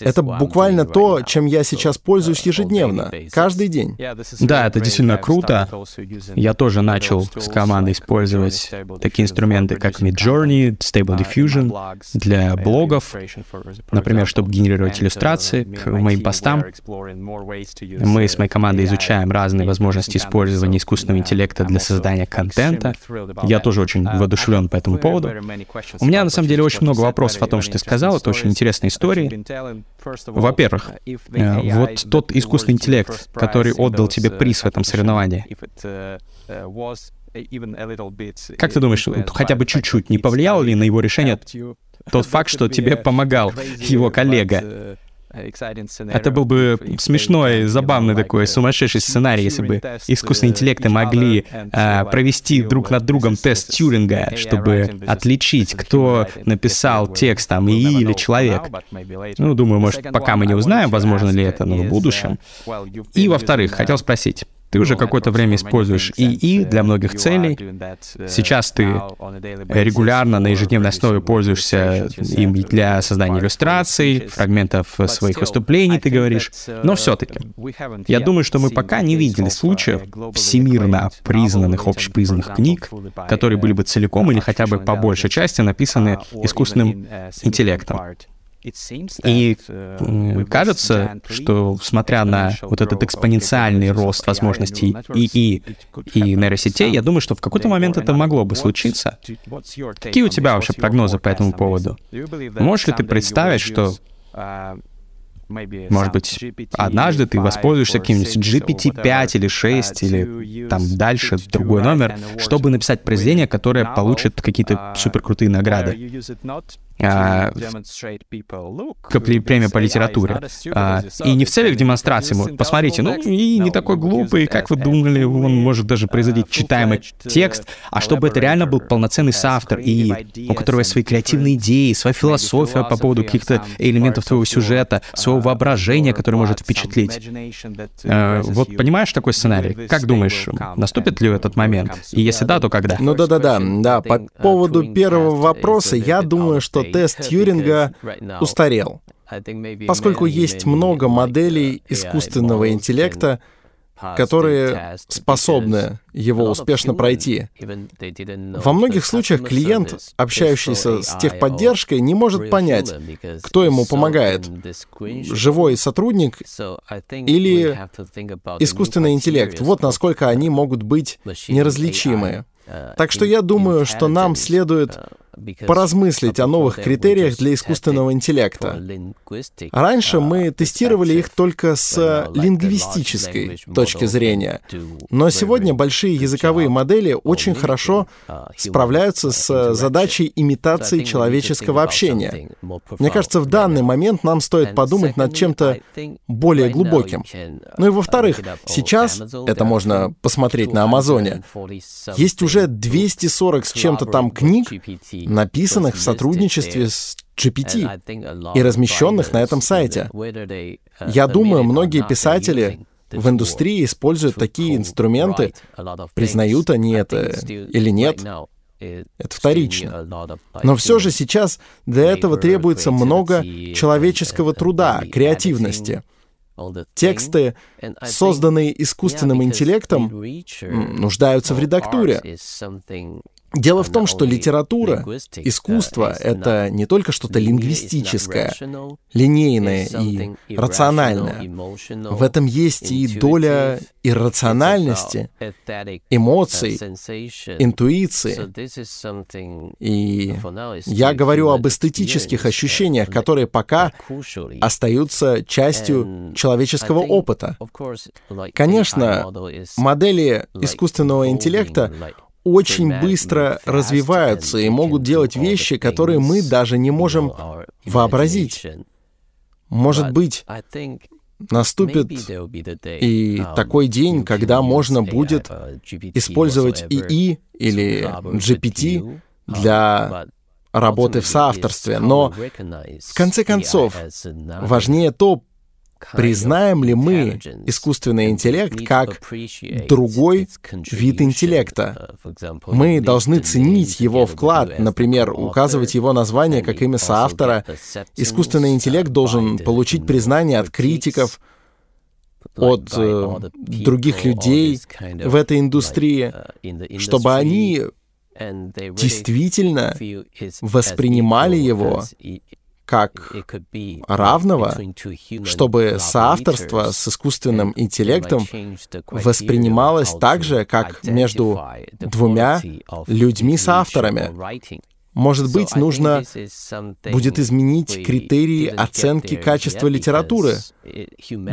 Это буквально то, чем я сейчас пользуюсь ежедневно, каждый день. Да, это действительно круто. Я тоже начал с командой использовать такие инструменты, как Midjourney, Stable Diffusion для блогов, например, чтобы генерировать иллюстрации к моим постам. Мы с моей командой командой изучаем разные возможности использования искусственного интеллекта для создания контента. Я тоже очень воодушевлен по этому поводу. У меня, на самом деле, очень много вопросов о том, что ты сказал. Это очень интересные истории. Во-первых, э, вот тот искусственный интеллект, который отдал тебе приз в этом соревновании, Как ты думаешь, хотя бы чуть-чуть не повлияло ли на его решение тот факт, что тебе помогал его коллега? Это был бы смешной, забавный такой сумасшедший сценарий, если бы искусственные интеллекты могли а, провести друг над другом тест Тьюринга, чтобы отличить, кто написал текст, там, ИИ или человек. Ну, думаю, может, пока мы не узнаем, возможно ли это, но в будущем. И, во-вторых, хотел спросить, ты уже какое-то время используешь ИИ для многих целей. Сейчас ты регулярно на ежедневной основе пользуешься им для создания иллюстраций, фрагментов своих выступлений, ты говоришь. Но все-таки, я думаю, что мы пока не видели случаев всемирно признанных, общепризнанных книг, которые были бы целиком или хотя бы по большей части написаны искусственным интеллектом. И кажется, что, смотря на вот этот экспоненциальный рост возможностей ИИ и нейросетей, я думаю, что в какой-то момент это могло бы случиться. Какие у тебя вообще прогнозы по этому поводу? Можешь ли ты представить, что может быть, однажды ты воспользуешься каким-нибудь GPT-5 или 6 или там дальше другой номер, чтобы написать произведение, которое получит какие-то суперкрутые награды премия по литературе. А, и не в целях демонстрации, посмотрите, ну и не такой глупый, как вы думали, он может даже производить читаемый текст, а чтобы это реально был полноценный соавтор, и у которого есть свои креативные идеи, своя философия по поводу каких-то элементов твоего сюжета, своего воображения, которое может впечатлить. А, вот понимаешь такой сценарий? Как думаешь, наступит ли этот момент? И если да, то когда? Ну да-да-да, да, по поводу первого вопроса, я думаю, что тест Тьюринга устарел, поскольку есть много моделей искусственного интеллекта, которые способны его успешно пройти. Во многих случаях клиент, общающийся с техподдержкой, не может понять, кто ему помогает, живой сотрудник или искусственный интеллект. Вот насколько они могут быть неразличимы. Так что я думаю, что нам следует поразмыслить о новых критериях для искусственного интеллекта. Раньше мы тестировали их только с лингвистической точки зрения, но сегодня большие языковые модели очень хорошо справляются с задачей имитации человеческого общения. Мне кажется, в данный момент нам стоит подумать над чем-то более глубоким. Ну и во-вторых, сейчас, это можно посмотреть на Амазоне, есть уже 240 с чем-то там книг, написанных в сотрудничестве с GPT и размещенных на этом сайте. Я думаю, многие писатели в индустрии используют такие инструменты, признают они это или нет, это вторично. Но все же сейчас для этого требуется много человеческого труда, креативности. Тексты, созданные искусственным интеллектом, нуждаются в редактуре. Дело в том, что литература, искусство — это не только что-то лингвистическое, линейное и рациональное. В этом есть и доля иррациональности, эмоций, интуиции. И я говорю об эстетических ощущениях, которые пока остаются частью человеческого опыта. Конечно, модели искусственного интеллекта очень быстро развиваются и могут делать вещи, которые мы даже не можем вообразить. Может быть, наступит и такой день, когда можно будет использовать ИИ или GPT для работы в соавторстве. Но в конце концов, важнее то, Признаем ли мы искусственный интеллект как другой вид интеллекта? Мы должны ценить его вклад, например, указывать его название как имя соавтора. Искусственный интеллект должен получить признание от критиков, от э, других людей в этой индустрии, чтобы они действительно воспринимали его как равного, чтобы соавторство с искусственным интеллектом воспринималось так же, как между двумя людьми-соавторами. Может быть, нужно будет изменить критерии оценки качества литературы.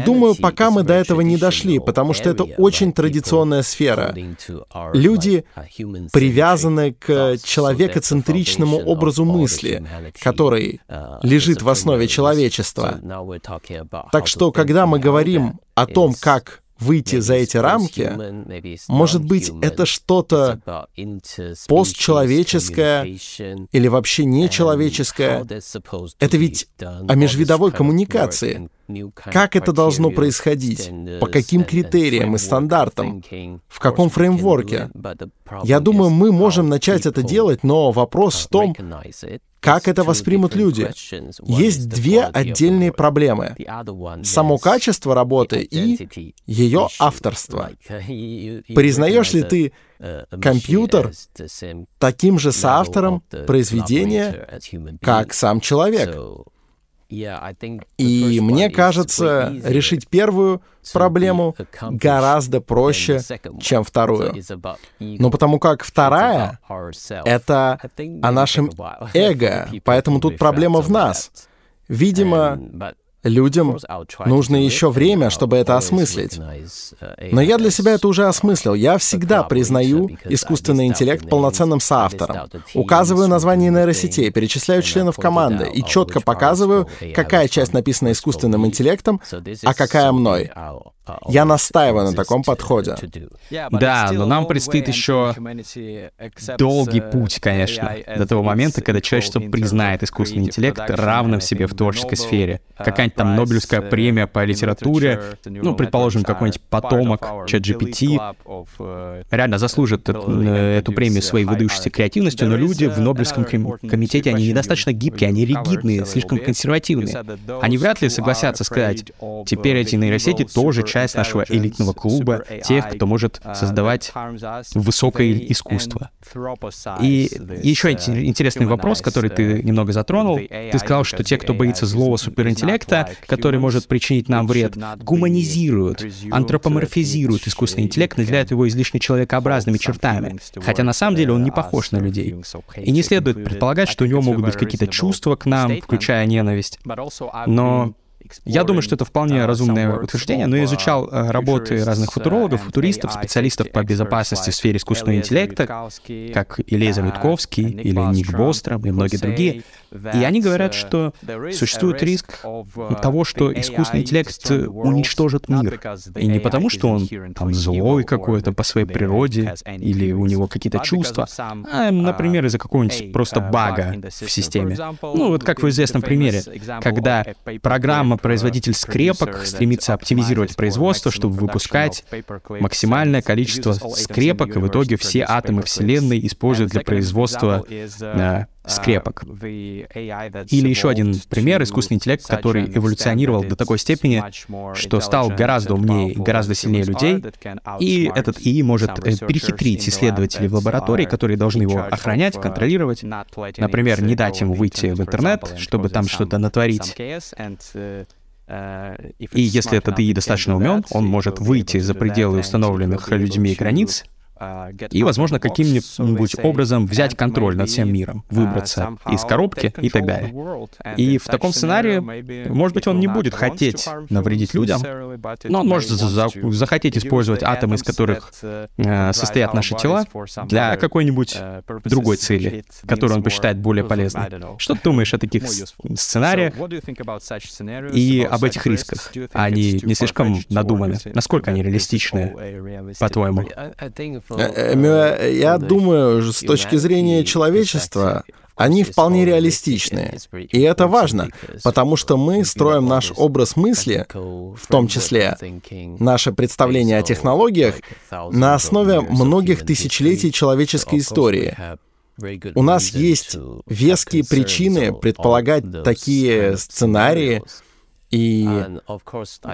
Думаю, пока мы до этого не дошли, потому что это очень традиционная сфера. Люди привязаны к человекоцентричному образу мысли, который лежит в основе человечества. Так что, когда мы говорим о том, как выйти за эти рамки, может быть, это что-то постчеловеческое или вообще нечеловеческое. Это ведь о межвидовой коммуникации. Как это должно происходить? По каким критериям и стандартам? В каком фреймворке? Я думаю, мы можем начать это делать, но вопрос в том, как это воспримут люди? Есть две отдельные проблемы. Само качество работы и ее авторство. Признаешь ли ты компьютер таким же соавтором произведения, как сам человек? И мне кажется, решить первую проблему гораздо проще, чем вторую. Ну, потому как вторая — это о нашем эго, поэтому тут проблема в нас. Видимо, Людям нужно еще время, чтобы это осмыслить. Но я для себя это уже осмыслил. Я всегда признаю искусственный интеллект полноценным соавтором. Указываю название нейросетей, перечисляю членов команды и четко показываю, какая часть написана искусственным интеллектом, а какая мной. Я настаиваю на таком подходе. Да, но нам предстоит еще долгий путь, конечно, до того момента, когда человечество признает искусственный интеллект равным себе в творческой сфере. Какая-нибудь там Нобелевская премия по литературе, ну, предположим, какой-нибудь потомок ChatGPT, реально заслужит э, эту премию своей выдающейся креативностью, но люди в Нобелевском комитете, они недостаточно гибкие, они ригидные, слишком консервативные. Они вряд ли согласятся сказать, теперь эти нейросети тоже часть нашего элитного клуба, тех, кто может создавать высокое искусство. И еще интересный вопрос, который ты немного затронул. Ты сказал, что те, кто боится злого суперинтеллекта, который может причинить нам вред, гуманизируют, антропоморфизируют искусственный интеллект, наделяют его излишне человекообразными чертами. Хотя на самом деле он не похож на людей. И не следует предполагать, что у него могут быть какие-то чувства к нам, включая ненависть. Но я думаю, что это вполне разумное утверждение, но я изучал э, работы разных футурологов, футуристов, специалистов по безопасности в сфере искусственного интеллекта, как Илеза Лютковский или Ник Бостром и многие другие. И они говорят, что существует риск того, что искусственный интеллект уничтожит мир. И не потому, что он там злой какой-то по своей природе или у него какие-то чувства, а, например, из-за какого-нибудь просто бага в системе. Ну, вот как в известном примере, когда программа производитель скрепок стремится оптимизировать производство, чтобы выпускать максимальное количество скрепок, и в итоге все атомы Вселенной используют для производства э, скрепок. Или еще один пример — искусственный интеллект, который эволюционировал до такой степени, что стал гораздо умнее, гораздо сильнее людей, и этот ИИ может э, перехитрить исследователей в лаборатории, которые должны его охранять, контролировать, например, не дать ему выйти в интернет, чтобы там что-то натворить. И если этот ИИ достаточно умен, он может выйти за пределы установленных людьми границ и, возможно, каким-нибудь образом взять контроль над всем миром, выбраться из коробки и так далее. И в таком сценарии, может быть, он не будет хотеть навредить людям, но он может за захотеть использовать атомы, из которых uh, э, состоят наши тела, для какой-нибудь uh, другой цели, которую он посчитает более полезной. Что ты думаешь о таких сценариях и об этих рисках? Они не слишком надуманы? Насколько они реалистичны, по-твоему? Э, э, я думаю, с точки зрения человечества, они вполне реалистичны. И это важно, потому что мы строим наш образ мысли, в том числе наше представление о технологиях, на основе многих тысячелетий человеческой истории. У нас есть веские причины предполагать такие сценарии, и,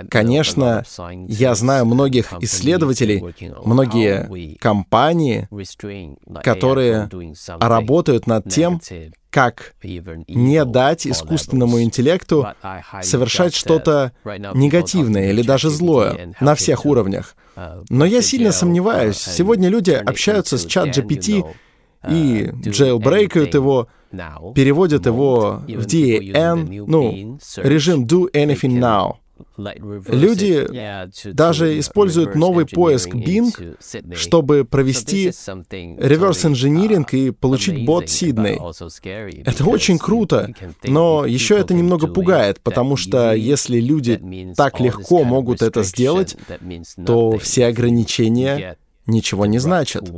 конечно, я знаю многих исследователей, многие компании, которые работают над тем, как не дать искусственному интеллекту совершать что-то негативное или даже злое на всех уровнях. Uh, Но я сильно сомневаюсь. Uh, Сегодня люди общаются с чат GPT и jailbreakают его, переводят его в DAN, ну, режим Do Anything Now. Люди даже используют новый поиск Bing, чтобы провести реверс-инжиниринг и получить бот Сидней. Это очень круто, но еще это немного пугает, потому что если люди так легко могут это сделать, то все ограничения ничего не значат.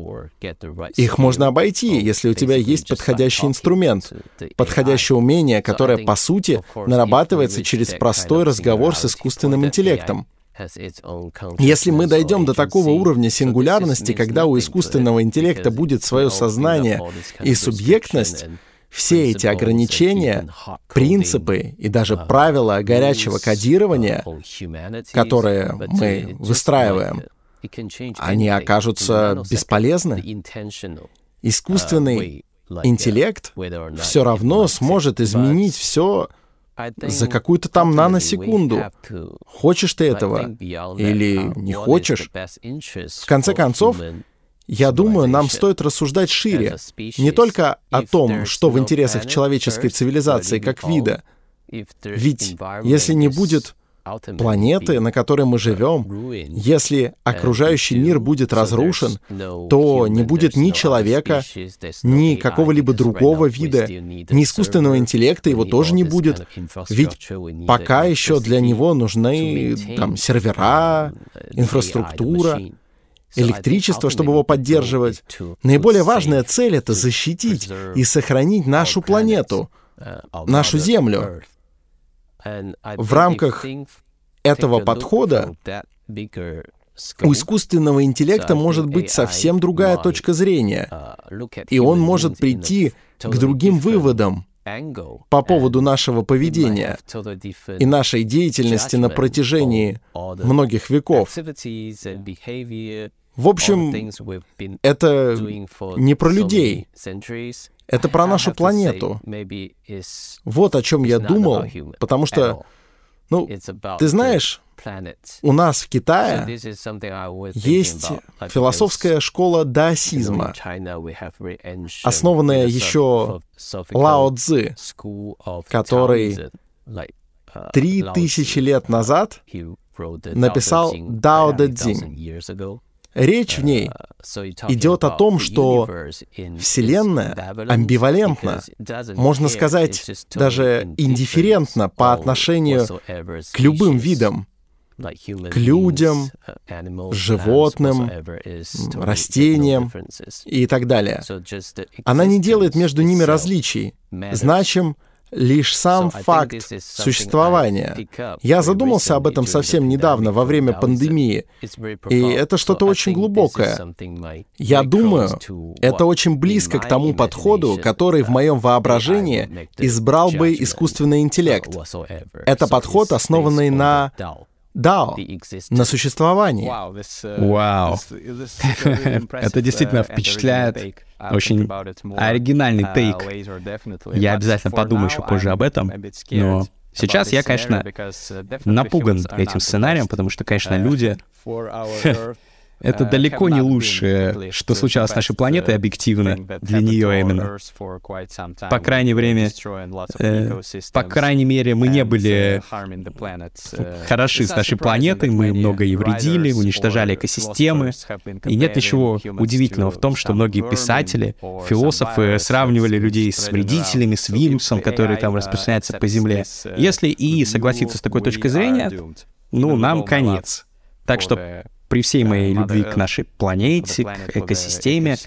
Их можно обойти, если у тебя есть подходящий инструмент, подходящее умение, которое, по сути, нарабатывается через простой разговор с искусственным интеллектом. Если мы дойдем до такого уровня сингулярности, когда у искусственного интеллекта будет свое сознание и субъектность, все эти ограничения, принципы и даже правила горячего кодирования, которые мы выстраиваем, они окажутся бесполезны. Искусственный интеллект все равно сможет изменить все за какую-то там наносекунду. Хочешь ты этого или не хочешь? В конце концов, я думаю, нам стоит рассуждать шире, не только о том, что в интересах человеческой цивилизации как вида. Ведь если не будет планеты, на которой мы живем, если окружающий мир будет разрушен, то не будет ни человека, ни какого-либо другого вида, ни искусственного интеллекта его тоже не будет. Ведь пока еще для него нужны там сервера, инфраструктура, электричество, чтобы его поддерживать. Наиболее важная цель — это защитить и сохранить нашу планету, нашу Землю. В рамках этого подхода у искусственного интеллекта может быть совсем другая точка зрения, и он может прийти к другим выводам по поводу нашего поведения и нашей деятельности на протяжении многих веков. В общем, это не про людей, это про нашу планету. Вот о чем я думал, потому что, ну, ты знаешь, у нас в Китае есть философская школа даосизма, основанная еще Лао Цзы, который три тысячи лет назад написал Дао Дэ Цзинь. Речь в ней идет о том, что Вселенная амбивалентна, можно сказать, даже индифферентна по отношению к любым видам, к людям, животным, растениям и так далее. Она не делает между ними различий. Значим лишь сам факт существования. Я задумался об этом совсем недавно, во время пандемии, и это что-то очень глубокое. Я думаю, это очень близко к тому подходу, который в моем воображении избрал бы искусственный интеллект. Это подход, основанный на Дао, на существовании. Вау. Это действительно впечатляет. Очень оригинальный тейк. Я обязательно подумаю еще позже об этом, но сейчас я, конечно, напуган этим сценарием, потому что, конечно, люди это э, далеко не лучшее, что случалось с нашей планетой объективно, для нее именно. По крайней мере, э, по крайней мере, мы не были uh, хороши с нашей планетой, мы много ей вредили, уничтожали экосистемы. И нет ничего удивительного в том, что многие писатели, философы сравнивали людей с вредителями, с вирусом, который там uh, распространяется по Земле. Uh, Если и согласиться с такой точкой зрения, ну, нам конец. Так что при всей моей любви к нашей планете, к экосистеме,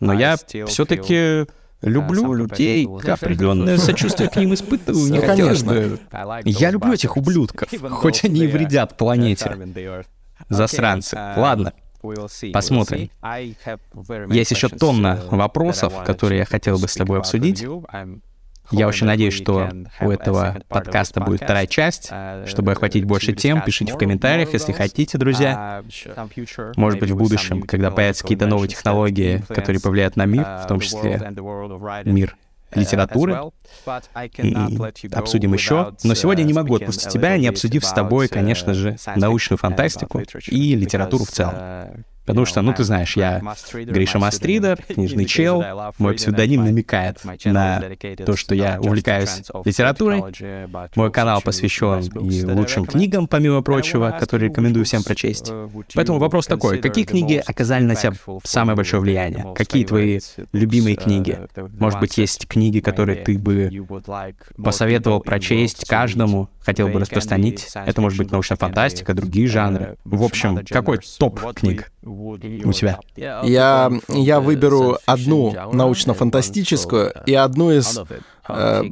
но я все-таки люблю людей, определенное сочувствие к ним испытываю, не хотелось бы. Я люблю этих ублюдков, хоть они и вредят планете. Засранцы. Ладно, Посмотрим. Есть еще тонна вопросов, которые я хотел бы с тобой обсудить. Я очень надеюсь, что у этого подкаста будет вторая часть. Uh, Чтобы охватить больше тем, пишите в комментариях, если хотите, друзья. Uh, Может быть, в будущем, когда появятся какие-то новые технологии, которые повлияют на мир, в том uh, числе мир литературы. И обсудим еще. Но сегодня не могу отпустить тебя, не обсудив с тобой, конечно же, научную фантастику и литературу в целом. Потому что, ну, ты знаешь, я Гриша Мастридер, книжный чел. Мой псевдоним намекает на то, что я увлекаюсь литературой. Мой канал посвящен и лучшим книгам, помимо прочего, которые рекомендую всем прочесть. Поэтому вопрос такой, какие книги оказали на тебя самое большое влияние? Какие твои любимые книги? Может быть, есть книги, которые ты бы посоветовал прочесть каждому, хотел бы распространить? Это может быть научная фантастика, другие жанры. В общем, какой топ книг у тебя? Я, я выберу одну научно-фантастическую и одну из э,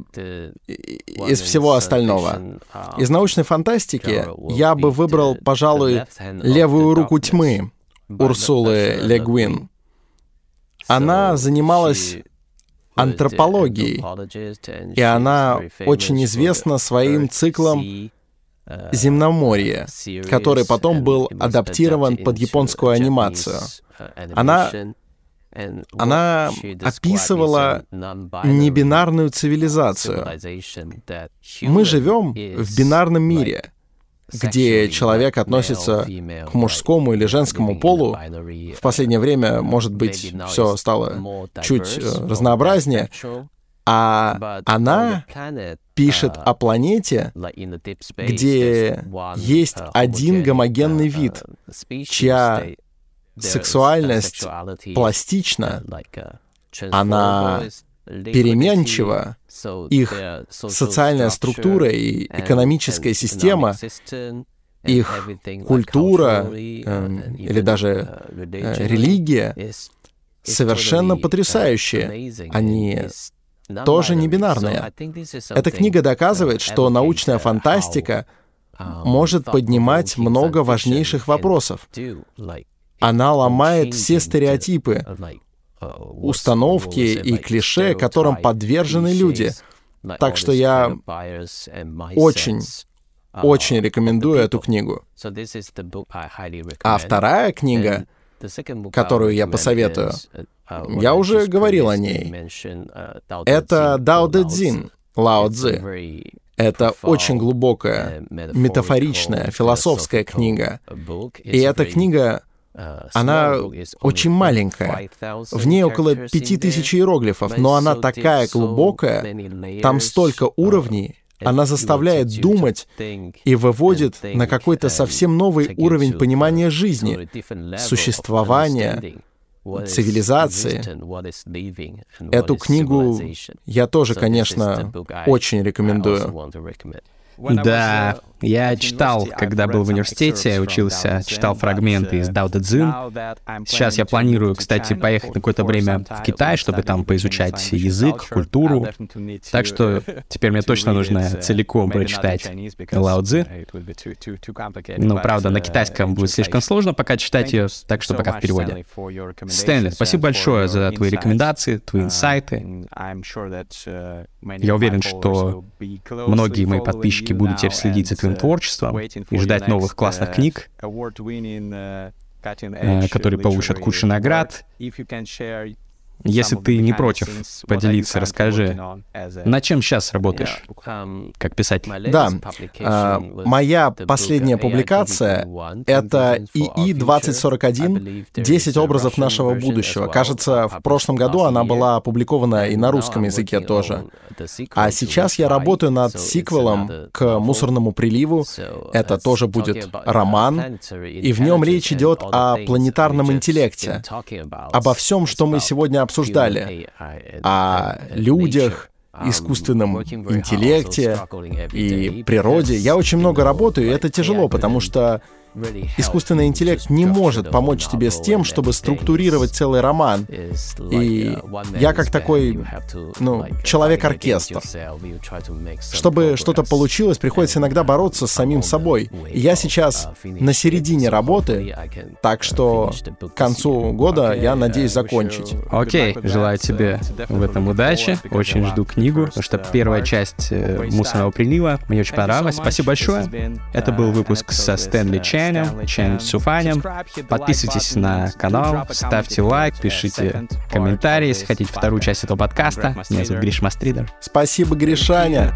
из всего остального. Из научной фантастики я бы выбрал, пожалуй, «Левую руку тьмы» Урсулы Легуин. Она занималась антропологией, и она очень известна своим циклом «Земноморье», который потом был адаптирован под японскую анимацию. Она она описывала небинарную цивилизацию. Мы живем в бинарном мире, где человек относится к мужскому или женскому полу. В последнее время, может быть, все стало чуть э, разнообразнее, а она пишет о планете, где есть один гомогенный вид, чья сексуальность пластична, она переменчива, их социальная структура и экономическая система, их культура э, или даже э, религия совершенно потрясающие. Они тоже не бинарные. Эта книга доказывает, что научная фантастика может поднимать много важнейших вопросов. Она ломает все стереотипы, установки и клише, которым подвержены люди. Так что я очень, очень рекомендую эту книгу. А вторая книга, которую я посоветую, я уже говорил о ней. Это Дао Дэ Цзин, Лао Цзы. Это очень глубокая, метафоричная, философская книга. И эта книга она очень маленькая. В ней около пяти тысяч иероглифов, но она такая глубокая, там столько уровней, она заставляет думать и выводит на какой-то совсем новый уровень понимания жизни, существования, цивилизации. Эту книгу я тоже, конечно, очень рекомендую. Да, я читал, когда был в университете, учился, читал фрагменты из Дао Дэ Цзин. Сейчас я планирую, кстати, поехать на какое-то время в Китай, чтобы там поизучать язык, культуру. Так что теперь мне точно нужно целиком прочитать Лао Цзы. Ну, правда, на китайском будет слишком сложно пока читать ее, так что пока в переводе. Стэнли, спасибо большое за твои рекомендации, твои инсайты. Я уверен, что многие мои подписчики будут теперь следить за твоим творчеством и ждать новых классных книг, э, которые получат кучу наград. Если ты не против поделиться, расскажи, над чем сейчас работаешь, как писатель? Да, а, моя последняя публикация — это ИИ 2041 «10 образов нашего будущего». Кажется, в прошлом году она была опубликована и на русском языке тоже. А сейчас я работаю над сиквелом к «Мусорному приливу». Это тоже будет роман, и в нем речь идет о планетарном интеллекте, обо всем, что мы сегодня обсуждали, о людях, искусственном интеллекте и природе. Я очень много работаю, и это тяжело, потому что Искусственный интеллект не может помочь тебе с тем, чтобы структурировать целый роман. И я как такой, ну, человек-оркестр. Чтобы что-то получилось, приходится иногда бороться с самим собой. И я сейчас на середине работы, так что к концу года я надеюсь закончить. Окей, okay, желаю тебе в этом удачи. Очень жду книгу, потому что первая часть э, «Мусорного прилива» мне очень понравилась. Спасибо большое. Это был выпуск со Стэнли Чен. Ченем, Чен Суфанем. Подписывайтесь на канал, ставьте лайк, пишите комментарии, если хотите вторую часть этого подкаста. Меня зовут Гриш Мастридер. Спасибо, Гришаня.